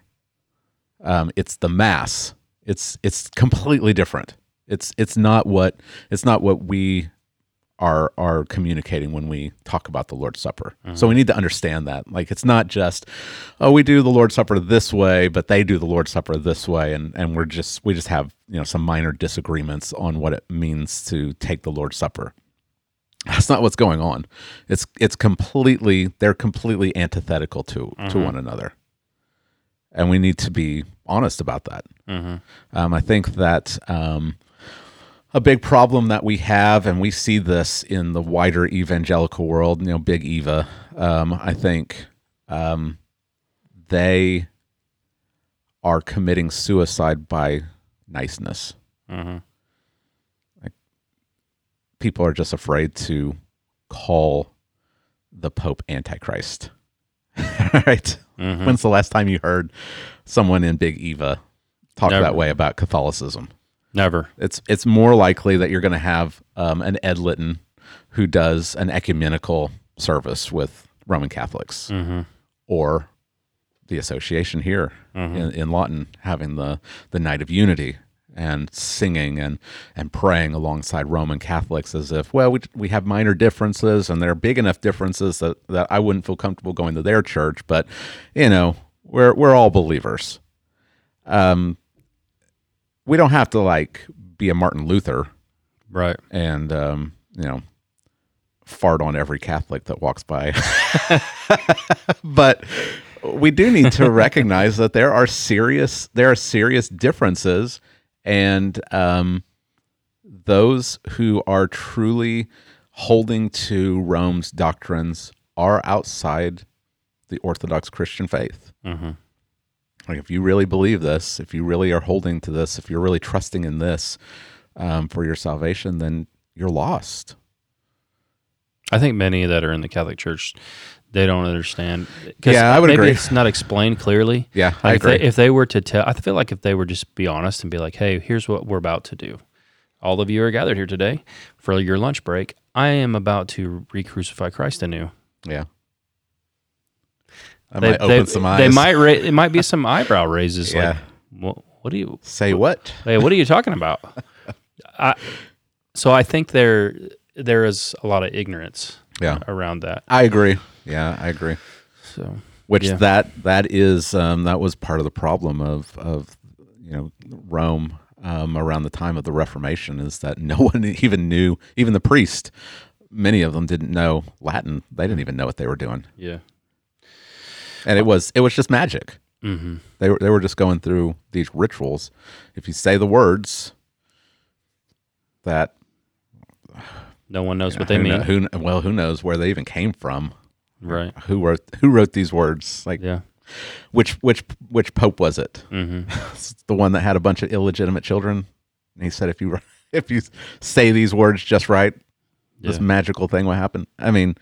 Um, it's the Mass. It's it's completely different. It's it's not what it's not what we are are communicating when we talk about the Lord's Supper. So we need to understand that. Like it's not just oh we do the Lord's Supper this way, but they do the Lord's Supper this way and and we're just we just have, you know, some minor disagreements on what it means to take the Lord's Supper. That's not what's going on. It's it's completely they're completely antithetical to to one another. And we need to be honest about that. Mm-hmm. Um, I think that um, a big problem that we have, and we see this in the wider evangelical world, you know, Big Eva. Um, I think um, they are committing suicide by niceness. Mm-hmm. People are just afraid to call the Pope Antichrist. right? Mm-hmm. When's the last time you heard someone in Big Eva talk Never. that way about Catholicism? Never. It's it's more likely that you're going to have um, an Ed Litton who does an ecumenical service with Roman Catholics, Mm-hmm. or the association here Mhm. in, in Lawton having the the night of unity and singing and and praying alongside Roman Catholics as if well we we have minor differences and they're big enough differences that that I wouldn't feel comfortable going to their church, but you know we're we're all believers. Um, we don't have to like be a Martin Luther Right. and um, you know fart on every Catholic that walks by. but we do need to recognize that there are serious there are serious differences, and um, those who are truly holding to Rome's doctrines are outside the Orthodox Christian faith. Mm-hmm. Like if you really believe this, if you really are holding to this, if you're really trusting in this um, for your salvation, then you're lost. I think many that are in the Catholic Church, they don't understand. Yeah, I would maybe agree. It's not explained clearly. Yeah, I Like, if agree. they, if they were to tell, I feel like if they were just be honest and be like, "Hey, here's what we're about to do. All of you are gathered here today for your lunch break. I am about to re-crucify Christ anew." yeah. I They, might open they, some eyes. They might. Ra- it might be some eyebrow raises. Yeah. Like, what, what do you? say what? Hey, what are you talking about? I, so I think there there is a lot of ignorance Yeah, around that. I agree. Yeah, I agree. So Which Yeah. that that is um, that was part of the problem of of you know Rome um, around the time of the Reformation is that no one even knew even the priest. Many of them didn't know Latin. They didn't even know what they were doing, yeah. And it was it was just magic. Mm-hmm. They were they were just going through these rituals. If you say the words, that No one knows what they mean. kno- who well who knows where they even came from? right. Who wrote who wrote these words? Like Yeah. which which which pope was it? Mm-hmm. The one that had a bunch of illegitimate children. And he said, if you if you say these words just right, this magical thing will happen. I mean,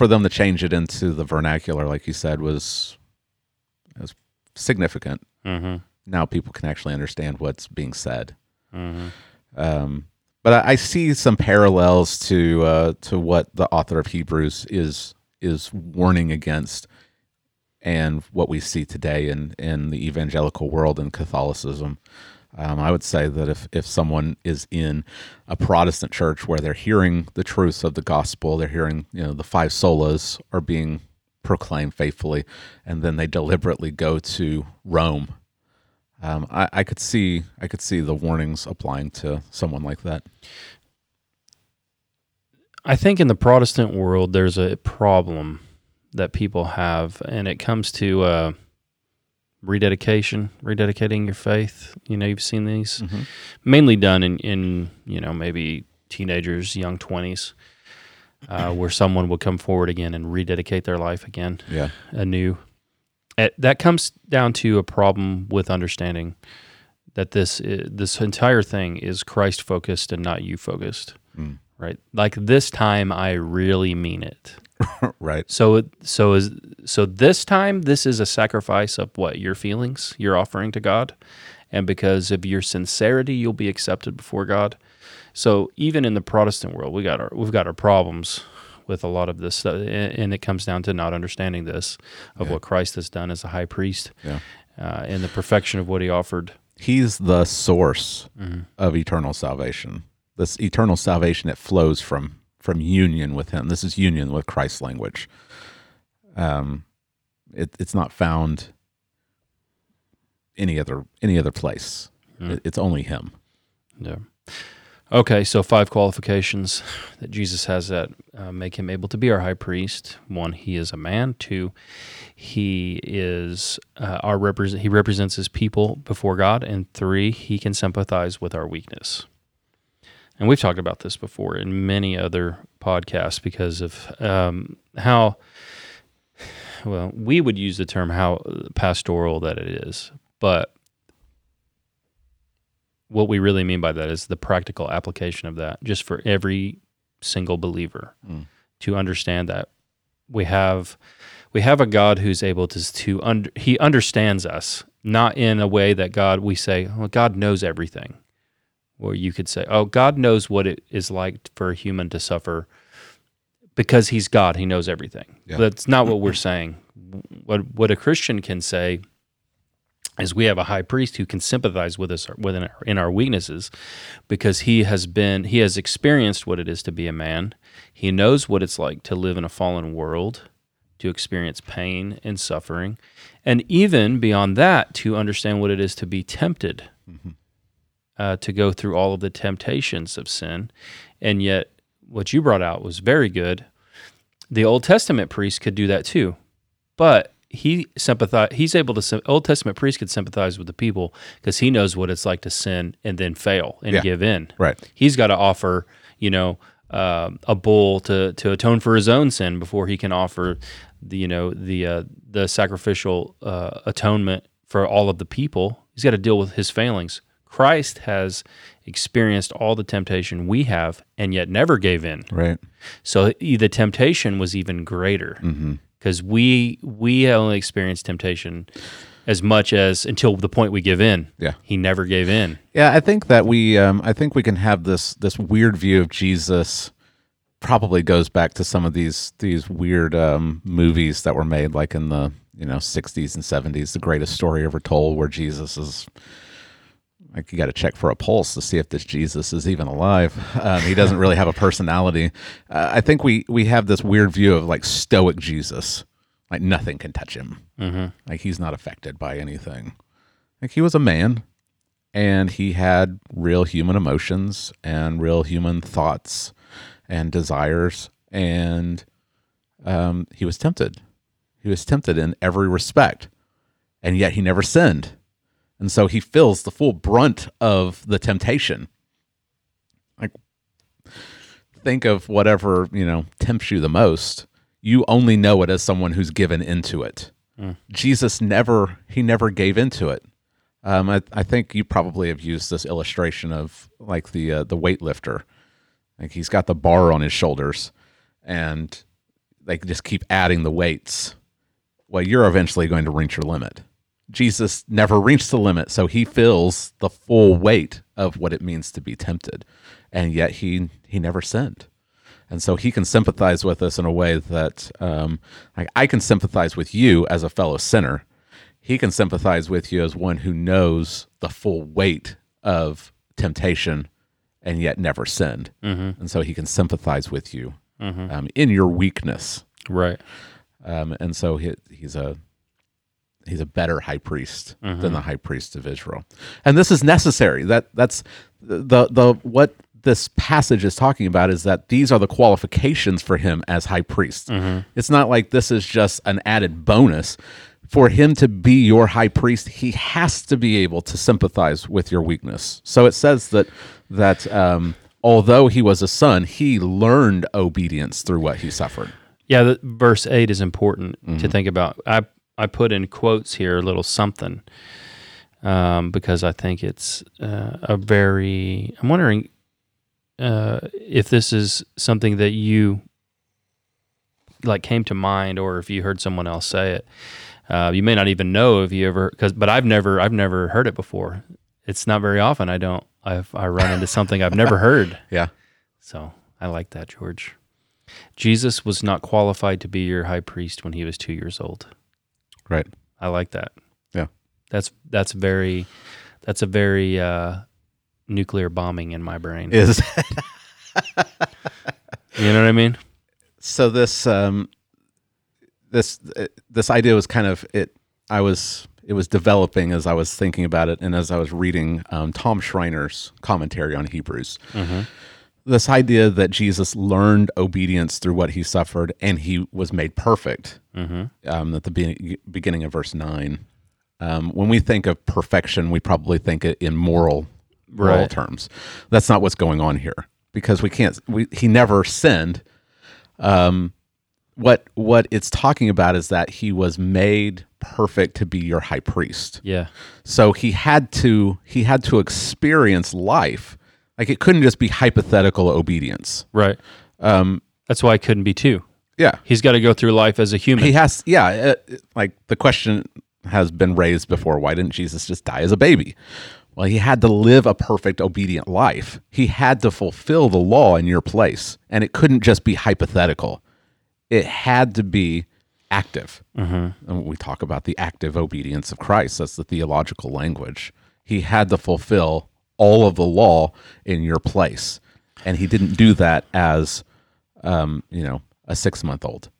for them to change it into the vernacular, like you said, was was significant. Mm-hmm. Now people can actually understand what's being said. Mm-hmm. Um, but I, I see some parallels to uh, to what the author of Hebrews is is warning against, and what we see today in in the evangelical world and Catholicism. Um, I would say that if if someone is in a Protestant church where they're hearing the truths of the gospel, they're hearing you know the five solas are being proclaimed faithfully, and then they deliberately go to Rome um, I, I could see I could see the warnings applying to someone like that. I think in the Protestant world, there's a problem that people have, and it comes to uh, rededication, rededicating your faith. You know, you've seen these mainly done in, in you know maybe teenagers, young twenties, uh, where someone would come forward again and rededicate their life again Yeah, anew. It, that comes down to a problem with understanding that this i this entire thing is Christ focused and not you focused. Mm. Right? Like this time I really mean it. right. So so is so this time this is a sacrifice of what your feelings you're offering to God and because of your sincerity you'll be accepted before God. So even in the Protestant world we got our we've got our problems with a lot of this stuff, and it comes down to not understanding this of Yeah. what Christ has done as a high priest Yeah, uh, and the perfection of what he offered. he's the source Mhm. of eternal salvation. This eternal salvation it flows from from union with him. This is union with Christ's language. Um, it, it's not found any other any other place. Mm. It, it's only him. Yeah. Okay, so five qualifications that Jesus has that uh, make him able to be our high priest. One, he is a man. Two, he is uh, our represent. He represents his people before God. And three, he can sympathize with our weakness. And we've talked about this before in many other podcasts because of um, how well we would use the term how pastoral that it is, but what we really mean by that is the practical application of that just for every single believer Mm. to understand that we have we have a God who's able to to under, he understands us not in a way that God we say well God knows everything or you could say oh God knows what it is like for a human to suffer because he's God. He knows everything. Yeah. that's not what we're saying. What what a Christian can say is we have a high priest who can sympathize with us within our, in our weaknesses because he has been he has experienced what it is to be a man. He knows what it's like to live in a fallen world to experience pain and suffering and even beyond that to understand what it is to be tempted mm-hmm. Uh, to go through all of the temptations of sin. And yet what you brought out was very good. The old testament priest could do that too. But he sympathize he's able to old testament priest could sympathize with the people because he knows what it's like to sin and then fail and Yeah. give in. Right. he's got to offer you know uh, a bull to to atone for his own sin before he can offer the you know the uh, the sacrificial uh, atonement for all of the people. He's got to deal with his failings Christ has experienced all the temptation we have and yet never gave in. Right. So the temptation was even greater Mm-hmm. because we we only experience temptation as much as until the point we give in. Yeah. He never gave in. Yeah, I think that we, um, I think we can have this this weird view of Jesus. Probably goes back to some of these these weird um, movies that were made, like in the you know '60s and '70s. The greatest story ever told, where Jesus is like you got to check for a pulse to see if this Jesus is even alive. Um, he doesn't really have a personality. Uh, I think we we have this weird view of like stoic Jesus, like nothing can touch him. Mm-hmm. Like he's not affected by anything. Like he was a man and he had real human emotions and real human thoughts and desires and um, he was tempted. He was tempted in every respect and yet he never sinned. And so he feels the full brunt of the temptation. Like think of whatever, you know, tempts you the most. You only know it as someone who's given into it. Jesus never he never gave into it. Um, I, I think you probably have used this illustration of like the uh, the weightlifter. Like he's got the bar on his shoulders, and they just keep adding the weights. Well, you're eventually going to reach your limit. Jesus never reached the limit, so he feels the full weight of what it means to be tempted, and yet he he never sinned and so he can sympathize with us in a way that um, like I can sympathize with you as a fellow sinner. He can sympathize with you as one who knows the full weight of temptation and yet never sinned, Mm-hmm. and so he can sympathize with you um, in your weakness. Right. Um, and so he, he's a he's a better high priest than the high priest of Israel, and this is necessary. That that's the the what this passage is talking about is that these are the qualifications for him as high priest. It's not like this is just an added bonus. For him to be your high priest, he has to be able to sympathize with your weakness. So it says that that um, although he was a son, he learned obedience through what he suffered. Yeah, the, verse 8 is important to Mm-hmm. think about. I, I put in quotes here a little something um, because I think it's uh, a very. I'm wondering uh, if this is something that you like came to mind or if you heard someone else say it. Uh, you may not even know if you ever because but I've never I've never heard it before. It's not very often I don't I've I run into something I've never heard. Yeah. So I like that, George. Jesus was not qualified to be your high priest when he was two years old. Right. I like that. Yeah. That's that's very that's a very uh, nuclear bombing in my brain. Is you know what I mean? so this um this uh, this idea was kind of it I was it was developing as I was thinking about it and as I was reading um, Tom Schreiner's commentary on Hebrews. This idea that Jesus learned obedience through what he suffered and he was made perfect um, at the be- beginning of verse 9. Um, when we think of perfection, we probably think it in moral, moral Right. terms. That's not what's going on here because we can't. We, he never sinned. Um, what what it's talking about is that he was made perfect to be your high priest. Yeah. So he had to he had to experience life. Like it couldn't just be hypothetical obedience. Right. Um, That's why it couldn't be two. yeah, He's got to go through life as a human. he has. Yeah, uh, like the question has been raised before. Why didn't Jesus just die as a baby? Well, he had to live a perfect, obedient life. He had to fulfill the law in your place, and it couldn't just be hypothetical. It had to be active. Mm-hmm. And we talk about the active obedience of Christ. That's the theological language. He had to fulfill all of the law in your place, and he didn't do that as, um, you know, a six-month-old.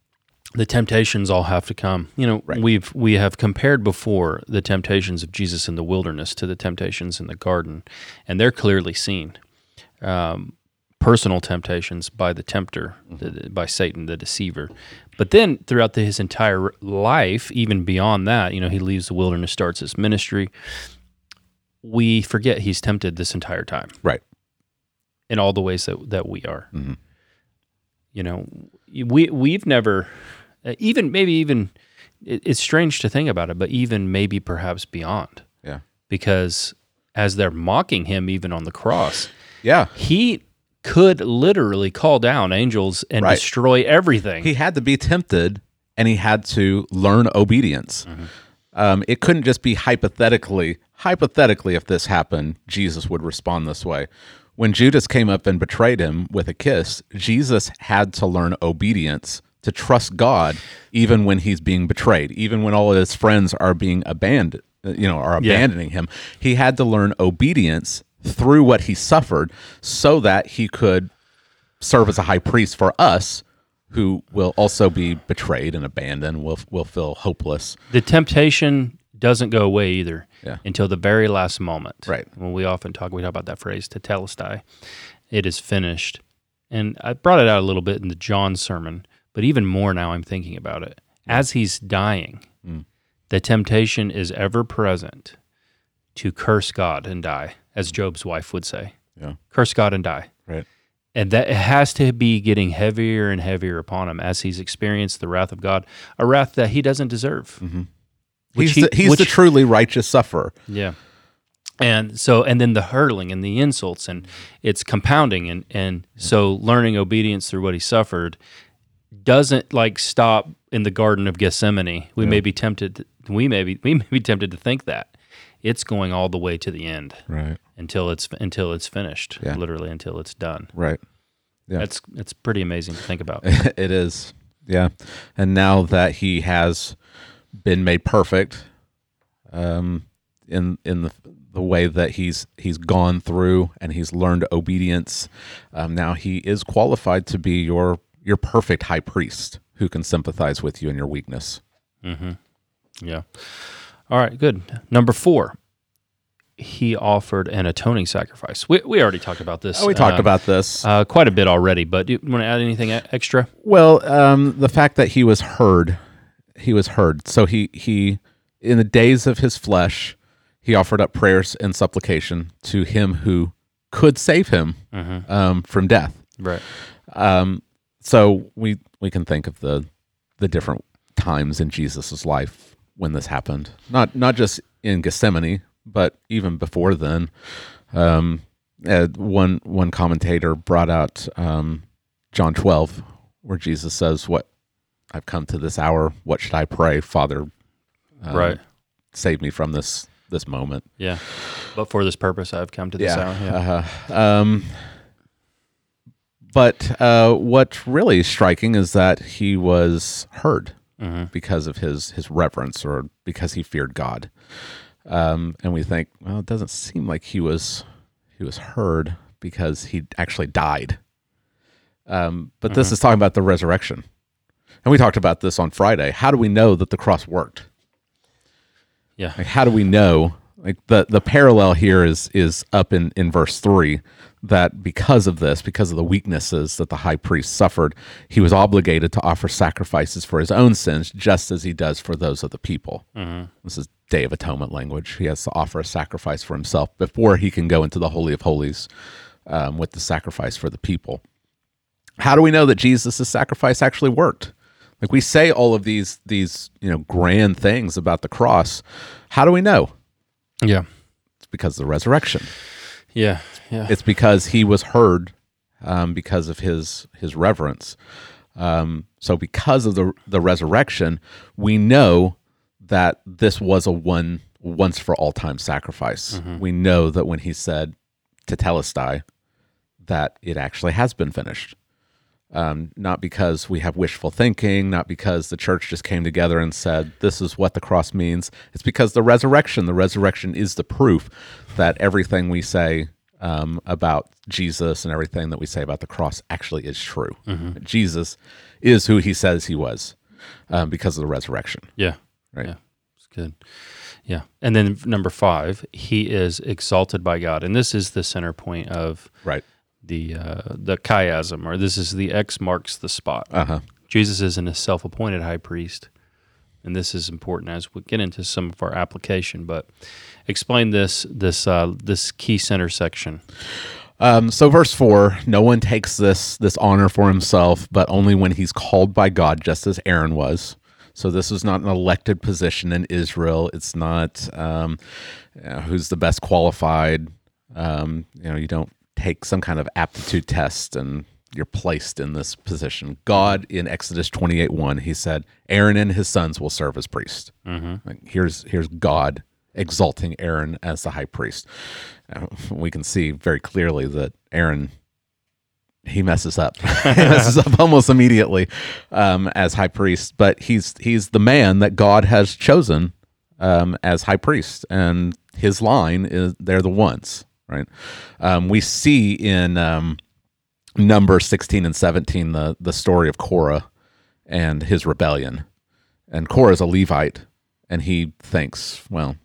the temptations all have to come. You know, we've we have compared before the temptations of Jesus in the wilderness to the temptations in the garden, and they're clearly seen. Um, personal temptations by the tempter, the, by Satan, the deceiver. But then throughout the, his entire life, even beyond that, you know, he leaves the wilderness, starts his ministry. We forget he's tempted this entire time Right. in all the ways that, that we are. You know, we we've never, uh, even maybe even, it, it's strange to think about it, but even maybe perhaps beyond, Yeah. because as they're mocking him even on the cross. Yeah. He could literally call down angels and Right. destroy everything. He had to be tempted and he had to learn obedience. Um, it couldn't just be hypothetically, hypothetically, if this happened, Jesus would respond this way. When Judas came up and betrayed him with a kiss, Jesus had to learn obedience to trust God even when he's being betrayed, even when all of his friends are being abandoned, you know, are Yeah. abandoning him. He had to learn obedience through what he suffered so that he could serve as a high priest for us who will also be betrayed and abandoned will will feel hopeless the temptation doesn't go away either Yeah. until the very last moment. Right. When we often talk, we talk about that phrase, to tetelestai. It is finished. And I brought it out a little bit in the John sermon, but even more now I'm thinking about it. As he's dying, Mm. the temptation is ever present to curse God and die, as Job's wife would say. yeah Curse God and die. right And that it has to be getting heavier and heavier upon him as he's experienced the wrath of God, a wrath that he doesn't deserve. Which he's he- the, he's the truly righteous sufferer Yeah. And so, and then the hurling and the insults, and it's compounding. And, and so, learning obedience through what he suffered doesn't like stop in the Garden of Gethsemane. We may be tempted, we may be, we may be tempted to think that it's going all the way to the end right until it's until it's finished, Yeah. literally until it's done. right Yeah. That's it's pretty amazing to think about. it is yeah and now that he has been made perfect um in in the the way that he's he's gone through and he's learned obedience um, now he is qualified to be your your perfect high priest who can sympathize with you in your weakness Yeah. All right, good. Number four, he offered an atoning sacrifice. We, we already talked about this. oh we talked uh, about this uh, quite a bit already, but do you want to add anything extra? Well, um, the fact that he was heard, he was heard. So he he in the days of his flesh, he offered up prayers and supplication to him who could save him um, from death. Right. Um, so we we can think of the the different times in Jesus's life when this happened. Not not just in Gethsemane, but even before then. Um, uh, one one commentator brought out um, John twelve, where Jesus says, "What I've come to this hour. What should I pray, Father? um, right. Save me from this this moment." Yeah. But for this purpose, I've come to this hour. Yeah. Uh-huh. Um, but uh, what's really striking is that he was heard Mm-hmm. because of his his reverence or because he feared God. Um, and we think, well, it doesn't seem like he was he was heard because he actually died. Um, but this is talking about the resurrection, and we talked about this on Friday. How do we know that the cross worked? Yeah. Like, how do we know? Like the the parallel here is is up in in verse three that because of this, because of the weaknesses that the high priest suffered, he was obligated to offer sacrifices for his own sins, just as he does for those of the people. This is Day of Atonement language. He has to offer a sacrifice for himself before he can go into the Holy of Holies um, with the sacrifice for the people. How do we know that Jesus' sacrifice actually worked? Like we say all of these these you know grand things about the cross. How do we know? Yeah. It's because of the resurrection. Yeah. Yeah. It's because he was heard um, because of his his reverence. Um, so because of the the resurrection, we know that this was a one once for all time sacrifice. We know that when he said tetelestai, that it actually has been finished. Um, not because we have wishful thinking, not because the church just came together and said, this is what the cross means. It's because the resurrection, the resurrection is the proof that everything we say um, about Jesus and everything that we say about the cross actually is true. Jesus is who he says he was um, because of the resurrection. yeah. Right. Yeah. It's good. Yeah. And then number five, he is exalted by God. And this is the center point of Right. The uh, the chiasm, or this is the X marks the spot. Uh huh. Jesus isn't a self appointed high priest. And this is important as we get into some of our application. But explain this this uh, this key center section. Um, so verse four, no one takes this this honor for himself, but only when he's called by God, just as Aaron was. So this is not an elected position in Israel. It's not um, you know, who's the best qualified. Um, you know, you don't take some kind of aptitude test and you're placed in this position. God in Exodus 28 1, he said, Aaron and his sons will serve as priests. Like, here's here's God exalting Aaron as the high priest. Uh, we can see very clearly that Aaron he messes up. he messes up almost immediately um, as high priest, but he's he's the man that God has chosen um, as high priest, and his line is they're the ones, right? Um, we see in um, number sixteen and seventeen the the story of Korah and his rebellion, and Korah is a Levite, and he thinks, well,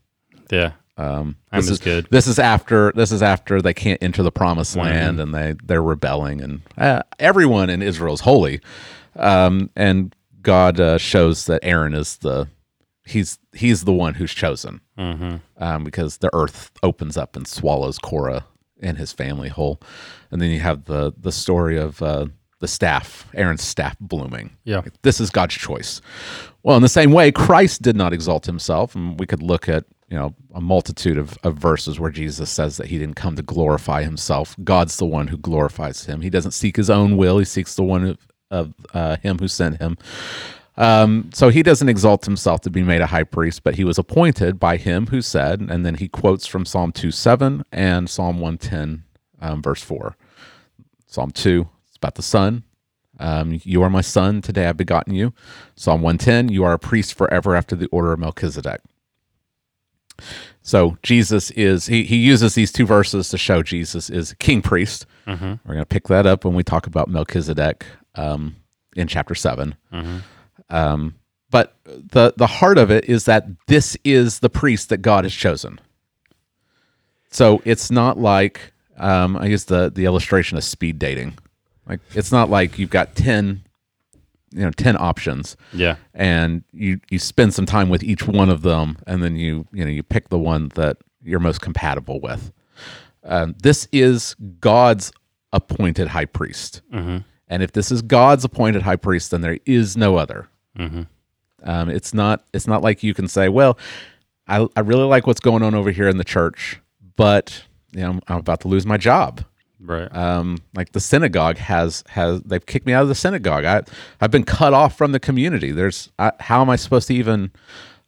Yeah. um, I'm this as is good. This is after this is after they can't enter the promised land and they they're rebelling and uh, everyone in Israel is holy, um, and God uh, shows that Aaron is the he's he's the one who's chosen Mm-hmm. um, because the earth opens up and swallows Korah and his family whole, and then you have the the story of uh, the staff Aaron's staff blooming. Yeah. This is God's choice. Well, in the same way, Christ did not exalt himself, and we could look at you know a multitude of, of verses where Jesus says that he didn't come to glorify himself. God's the one who glorifies him. He doesn't seek his own will; he seeks the one of, of uh, him who sent him. Um, so he doesn't exalt himself to be made a high priest, but he was appointed by him who said, and then he quotes from Psalm 2 7 and Psalm 110, um, verse 4. Psalm 2, it's about the Son. Um, you are my son, today I've begotten you. Psalm 110, you are a priest forever after the order of Melchizedek. So Jesus is, he, he uses these two verses to show Jesus is a king priest. Mm-hmm. We're going to pick that up when we talk about Melchizedek um, in chapter 7. Mm-hmm. Um, but the the heart of it is that this is the priest that God has chosen. So it's not like um, I use the the illustration of speed dating. Like it's not like you've got ten, you know, ten options, Yeah. and you you spend some time with each one of them, and then you you know you pick the one that you're most compatible with. Um, this is God's appointed high priest. Mm-hmm. And if this is God's appointed high priest, then there is no other. Mm-hmm. Um, it's not. It's not like you can say, "Well, I, I really like what's going on over here in the church, but you know, I'm about to lose my job." Right. Um, like the synagogue has has they've kicked me out of the synagogue. I I've been cut off from the community. There's I, how am I supposed to even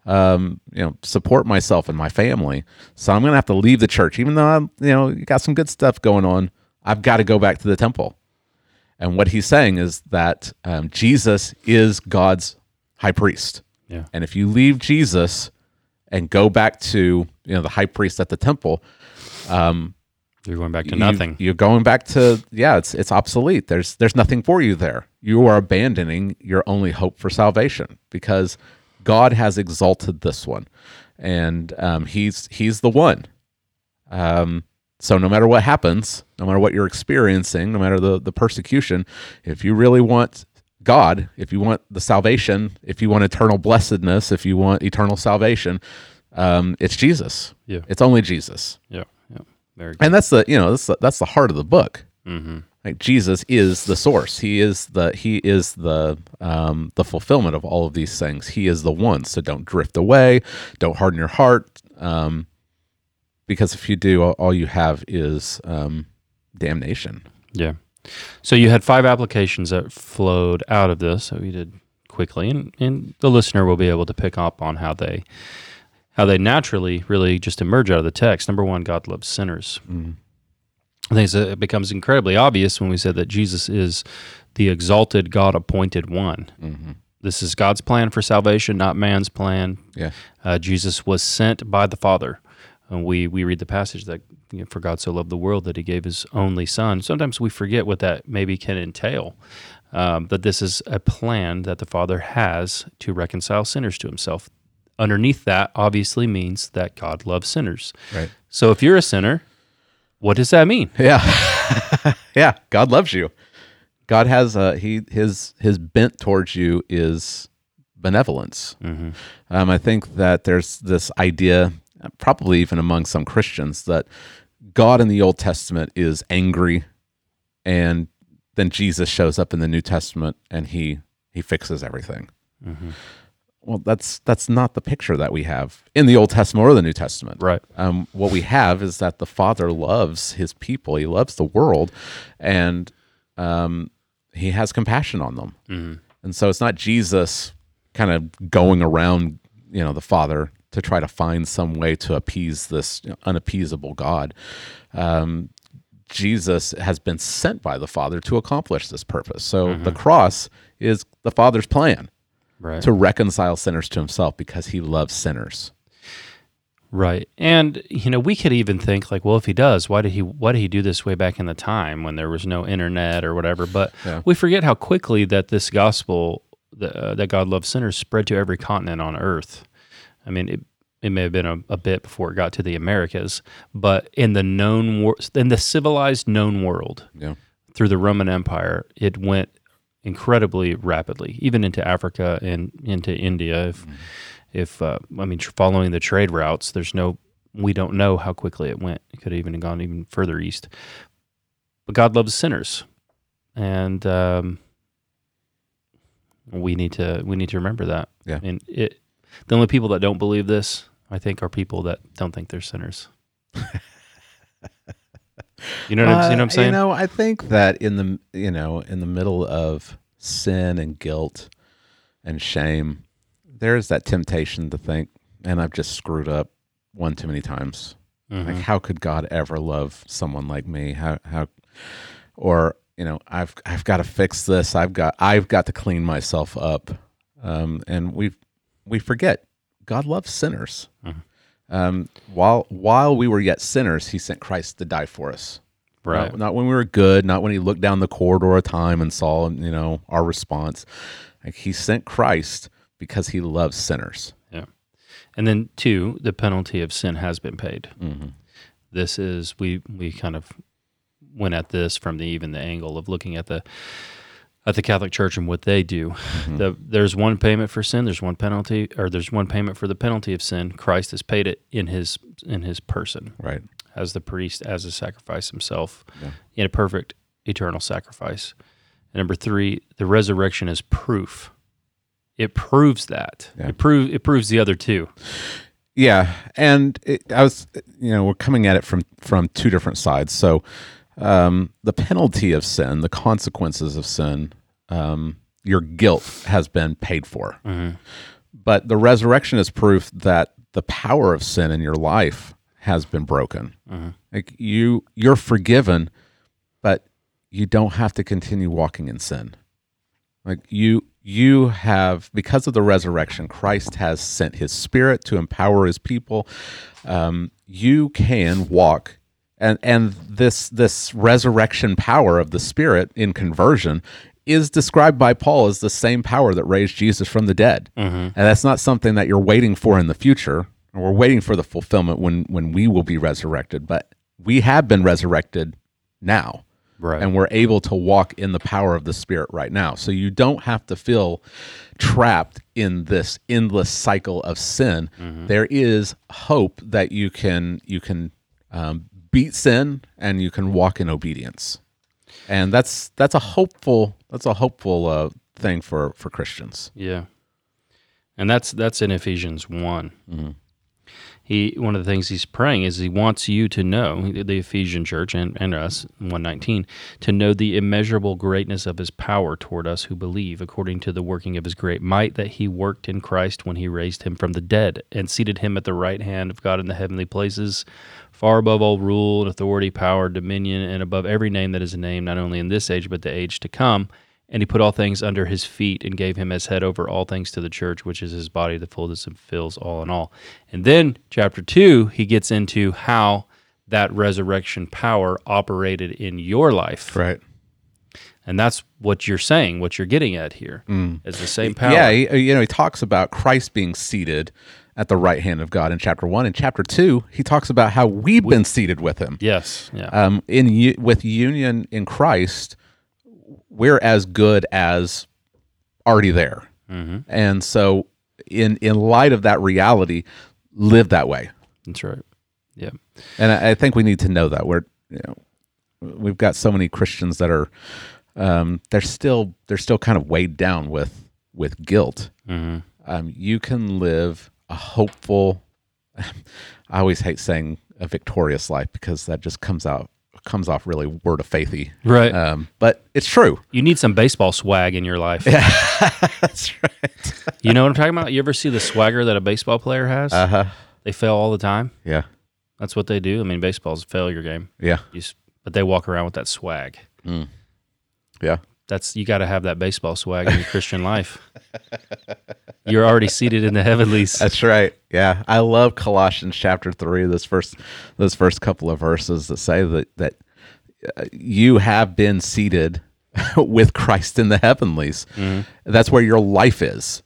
um, you know support myself and my family? So I'm gonna have to leave the church, even though I'm you know got some good stuff going on. I've got to go back to the temple. And what he's saying is that um, Jesus is God's high priest. Yeah. And if you leave Jesus and go back to you know the high priest at the temple, You're going back to you- nothing. You're going back to yeah, it's it's obsolete. There's there's nothing for you there. You are abandoning your only hope for salvation because God has exalted this one, and um, he's he's the one. Um, so no matter what happens, no matter what you're experiencing, no matter the the persecution, if you really want God, if you want the salvation, if you want eternal blessedness, if you want eternal salvation, um, it's Jesus. Yeah. It's only Jesus yeah. Yeah. Very good. and that's the you know that's the, that's the heart of the book Mm-hmm. like jesus is the source he is the he is the um the fulfillment of all of these things he is the one so don't drift away don't harden your heart um because if you do all, all you have is um damnation Yeah. So you had five applications that flowed out of this. So we did quickly, and, and the listener will be able to pick up on how they how they naturally really just emerge out of the text. Number one, God loves sinners. I think it's- it becomes incredibly obvious when we said that Jesus is the exalted, God appointed one. This is God's plan for salvation, not man's plan. yeah Uh, Jesus was sent by the Father. And we, we read the passage that you know, for God so loved the world that he gave his only son. Sometimes we forget what that maybe can entail. Um, that this is a plan that the Father has to reconcile sinners to himself. Underneath that, obviously, means that God loves sinners. right So if you're a sinner, what does that mean? yeah yeah god loves you god has uh he his his bent towards you is benevolence Mm-hmm. Um, I think that there's this idea, probably even among some Christians, that God in the Old Testament is angry, and then Jesus shows up in the New Testament and he he fixes everything. well, that's that's not the picture that we have in the Old Testament or the New Testament. Right. Um, what we have is that the Father loves His people. He loves the world, and um, He has compassion on them. And so it's not Jesus kind of going around, you know, the Father to try to find some way to appease this unappeasable God. Um, Jesus has been sent by the Father to accomplish this purpose. So the cross is the Father's plan Right. to reconcile sinners to himself because he loves sinners. Right. And you know, we could even think like, well, if he does, why did he why did he do this way back in the time when there was no internet or whatever? But Yeah. we forget how quickly that this gospel that, uh, that God loves sinners spread to every continent on earth. I mean, it it may have been a, a bit before it got to the Americas, but in the known wor- in the civilized known world Yeah. through the Roman Empire, it went incredibly rapidly, even into Africa and into India. If, if uh, I mean, tr- following the trade routes, there's no, we don't know how quickly it went. It could have even gone even further east. But God loves sinners, and um, we need to we need to remember that. Yeah. And it, the only people that don't believe this, I think, are people that don't think they're sinners. you know what, I'm, you know what I'm Uh, saying? You know, I think that in the you know in the middle of sin and guilt and shame, there is that temptation to think, and I've just screwed up one too many times. Mm-hmm. Like, how could God ever love someone like me? How how, or you know, I've I've got to fix this. I've got I've got to clean myself up. Um, and we we forget God loves sinners. Mhm. Um, while while we were yet sinners, He sent Christ to die for us. right. Not, not when we were good, not when He looked down the corridor of time and saw you know our response. Like He sent Christ because He loves sinners. Yeah. And then two, the penalty of sin has been paid. Mhm. This is we we kind of went at this from the even the angle of looking at the at the Catholic Church and what they do. The, there's one payment for sin, there's one penalty, or there's one payment for the penalty of sin. Christ has paid it in his in his person Right. as the priest, as a sacrifice himself, Yeah. in a perfect eternal sacrifice. And number three, the resurrection is proof. It proves that. Yeah. It prove it proves the other two. Yeah, and it, I was, you know, we're coming at it from from two different sides. So, um, the penalty of sin, the consequences of sin, um, your guilt has been paid for. But the resurrection is proof that the power of sin in your life has been broken. Like you, you're forgiven, but you don't have to continue walking in sin. Like you you have because of the resurrection, Christ has sent his spirit to empower his people. Um, you can walk and and this this resurrection power of the spirit in conversion is described by Paul as the same power that raised Jesus from the dead. And that's not something that you're waiting for in the future. Or we're waiting for the fulfillment when when we will be resurrected, but we have been resurrected now Right. and we're able to walk in the power of the spirit right now so you don't have to feel trapped in this endless cycle of sin There is hope that you can you can um, beat sin and you can walk in obedience and that's that's a hopeful that's a hopeful uh, thing for for christians. Yeah, and that's that's in Ephesians one. He one of the things he's praying is he wants you to know the Ephesian church and, and us one nineteen to know the immeasurable greatness of his power toward us who believe, according to the working of his great might that he worked in Christ when he raised him from the dead and seated him at the right hand of God in the heavenly places, far above all rule and authority, power, dominion, and above every name that is named, not only in this age but the age to come. And he put all things under his feet and gave him as head over all things to the church, which is his body, the fullness and fills all in all. And then, chapter two, he gets into how that resurrection power operated in your life. right And that's what you're saying, what you're getting at here. Mm. It's the same power. yeah he, you know he talks about christ being seated at the right hand of god in chapter 1 in chapter 2 he talks about how we've been seated with him Yes. Yeah. um, in with union in Christ, we're as good as already there, and so in in light of that reality, live that way. that's right. Yeah. And I, I think we need to know that we're you know we've got so many Christians that are um, they're still they're still kind of weighed down with with guilt. um, you can live a hopeful. I always hate saying a victorious life because that just comes out comes off really word of faithy, Right. Um, but it's true. you need some baseball swag in your life. Yeah, That's right. You know what I'm talking about? You ever see the swagger that a baseball player has? Uh huh. they fail all the time. Yeah. That's what they do. I mean, baseball's a failure game. Yeah. But they walk around with that swag. Yeah. That's you got to have that baseball swag in your Christian life. You're already seated in the heavenlies. That's right. Yeah, I love Colossians chapter three. This first, those first couple of verses that say that that uh, you have been seated with Christ in the heavenlies. That's where your life is,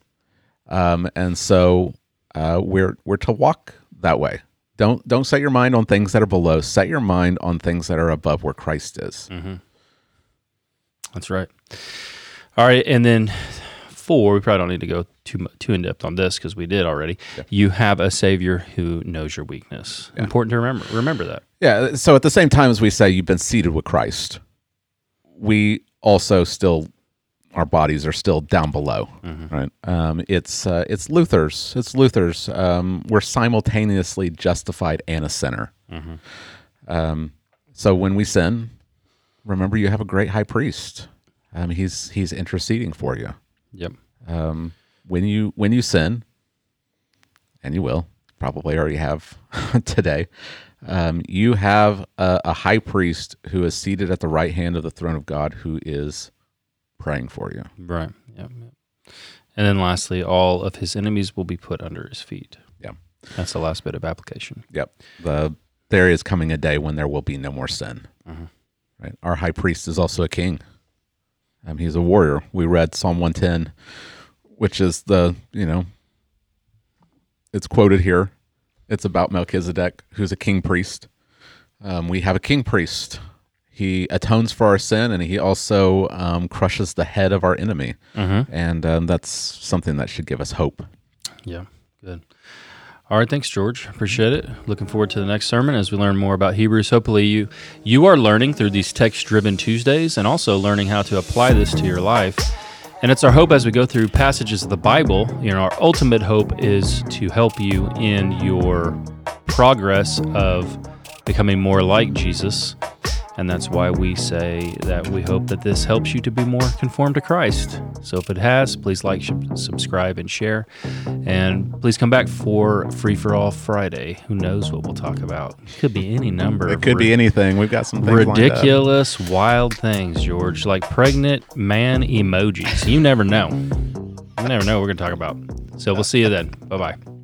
um, and so uh, we're we're to walk that way. Don't don't set your mind on things that are below. Set your mind on things that are above, where Christ is. That's right. All right, and then four. We probably don't need to go too too in depth on this because we did already. You have a Savior who knows your weakness. Important to remember. Remember that. Yeah. So at the same time as we say you've been seated with Christ, we also still our bodies are still down below, right? Um, it's uh, it's Luther's. It's Luther's. Um, we're simultaneously justified and a sinner. Um, so when we sin, remember you have a great high priest. Um, he's he's interceding for you. Yep. Um, when you when you sin, and you will probably already have today, um, you have a, a high priest who is seated at the right hand of the throne of God, who is praying for you. Right. Yep. yep. And then lastly, all of his enemies will be put under his feet. Yeah. That's the last bit of application. Yep. The there is coming a day when there will be no more sin. Right. Our high priest is also a king. Um, he's a warrior. We read Psalm one ten, which is the you know. It's quoted here. It's about Melchizedek, who's a king priest. Um, we have a king priest. He atones for our sin, and he also um, crushes the head of our enemy, and um, that's something that should give us hope. Yeah. Good. All right, thanks, George. Appreciate it. Looking forward to the next sermon as we learn more about Hebrews. Hopefully, you you are learning through these text-driven Tuesdays, and also learning how to apply this to your life. And it's our hope as we go through passages of the Bible. You know, our ultimate hope is to help you in your progress of becoming more like Jesus. And that's why we say that we hope that this helps you to be more conformed to Christ. So if it has, please like, subscribe, and share. And please come back for Free for All Friday. Who knows what we'll talk about? Could be any number. It could be anything. We've got some things lined up. ridiculous, wild things, George, like pregnant man emojis. You never know. You never know what we're going to talk about. So we'll see you then. Bye bye.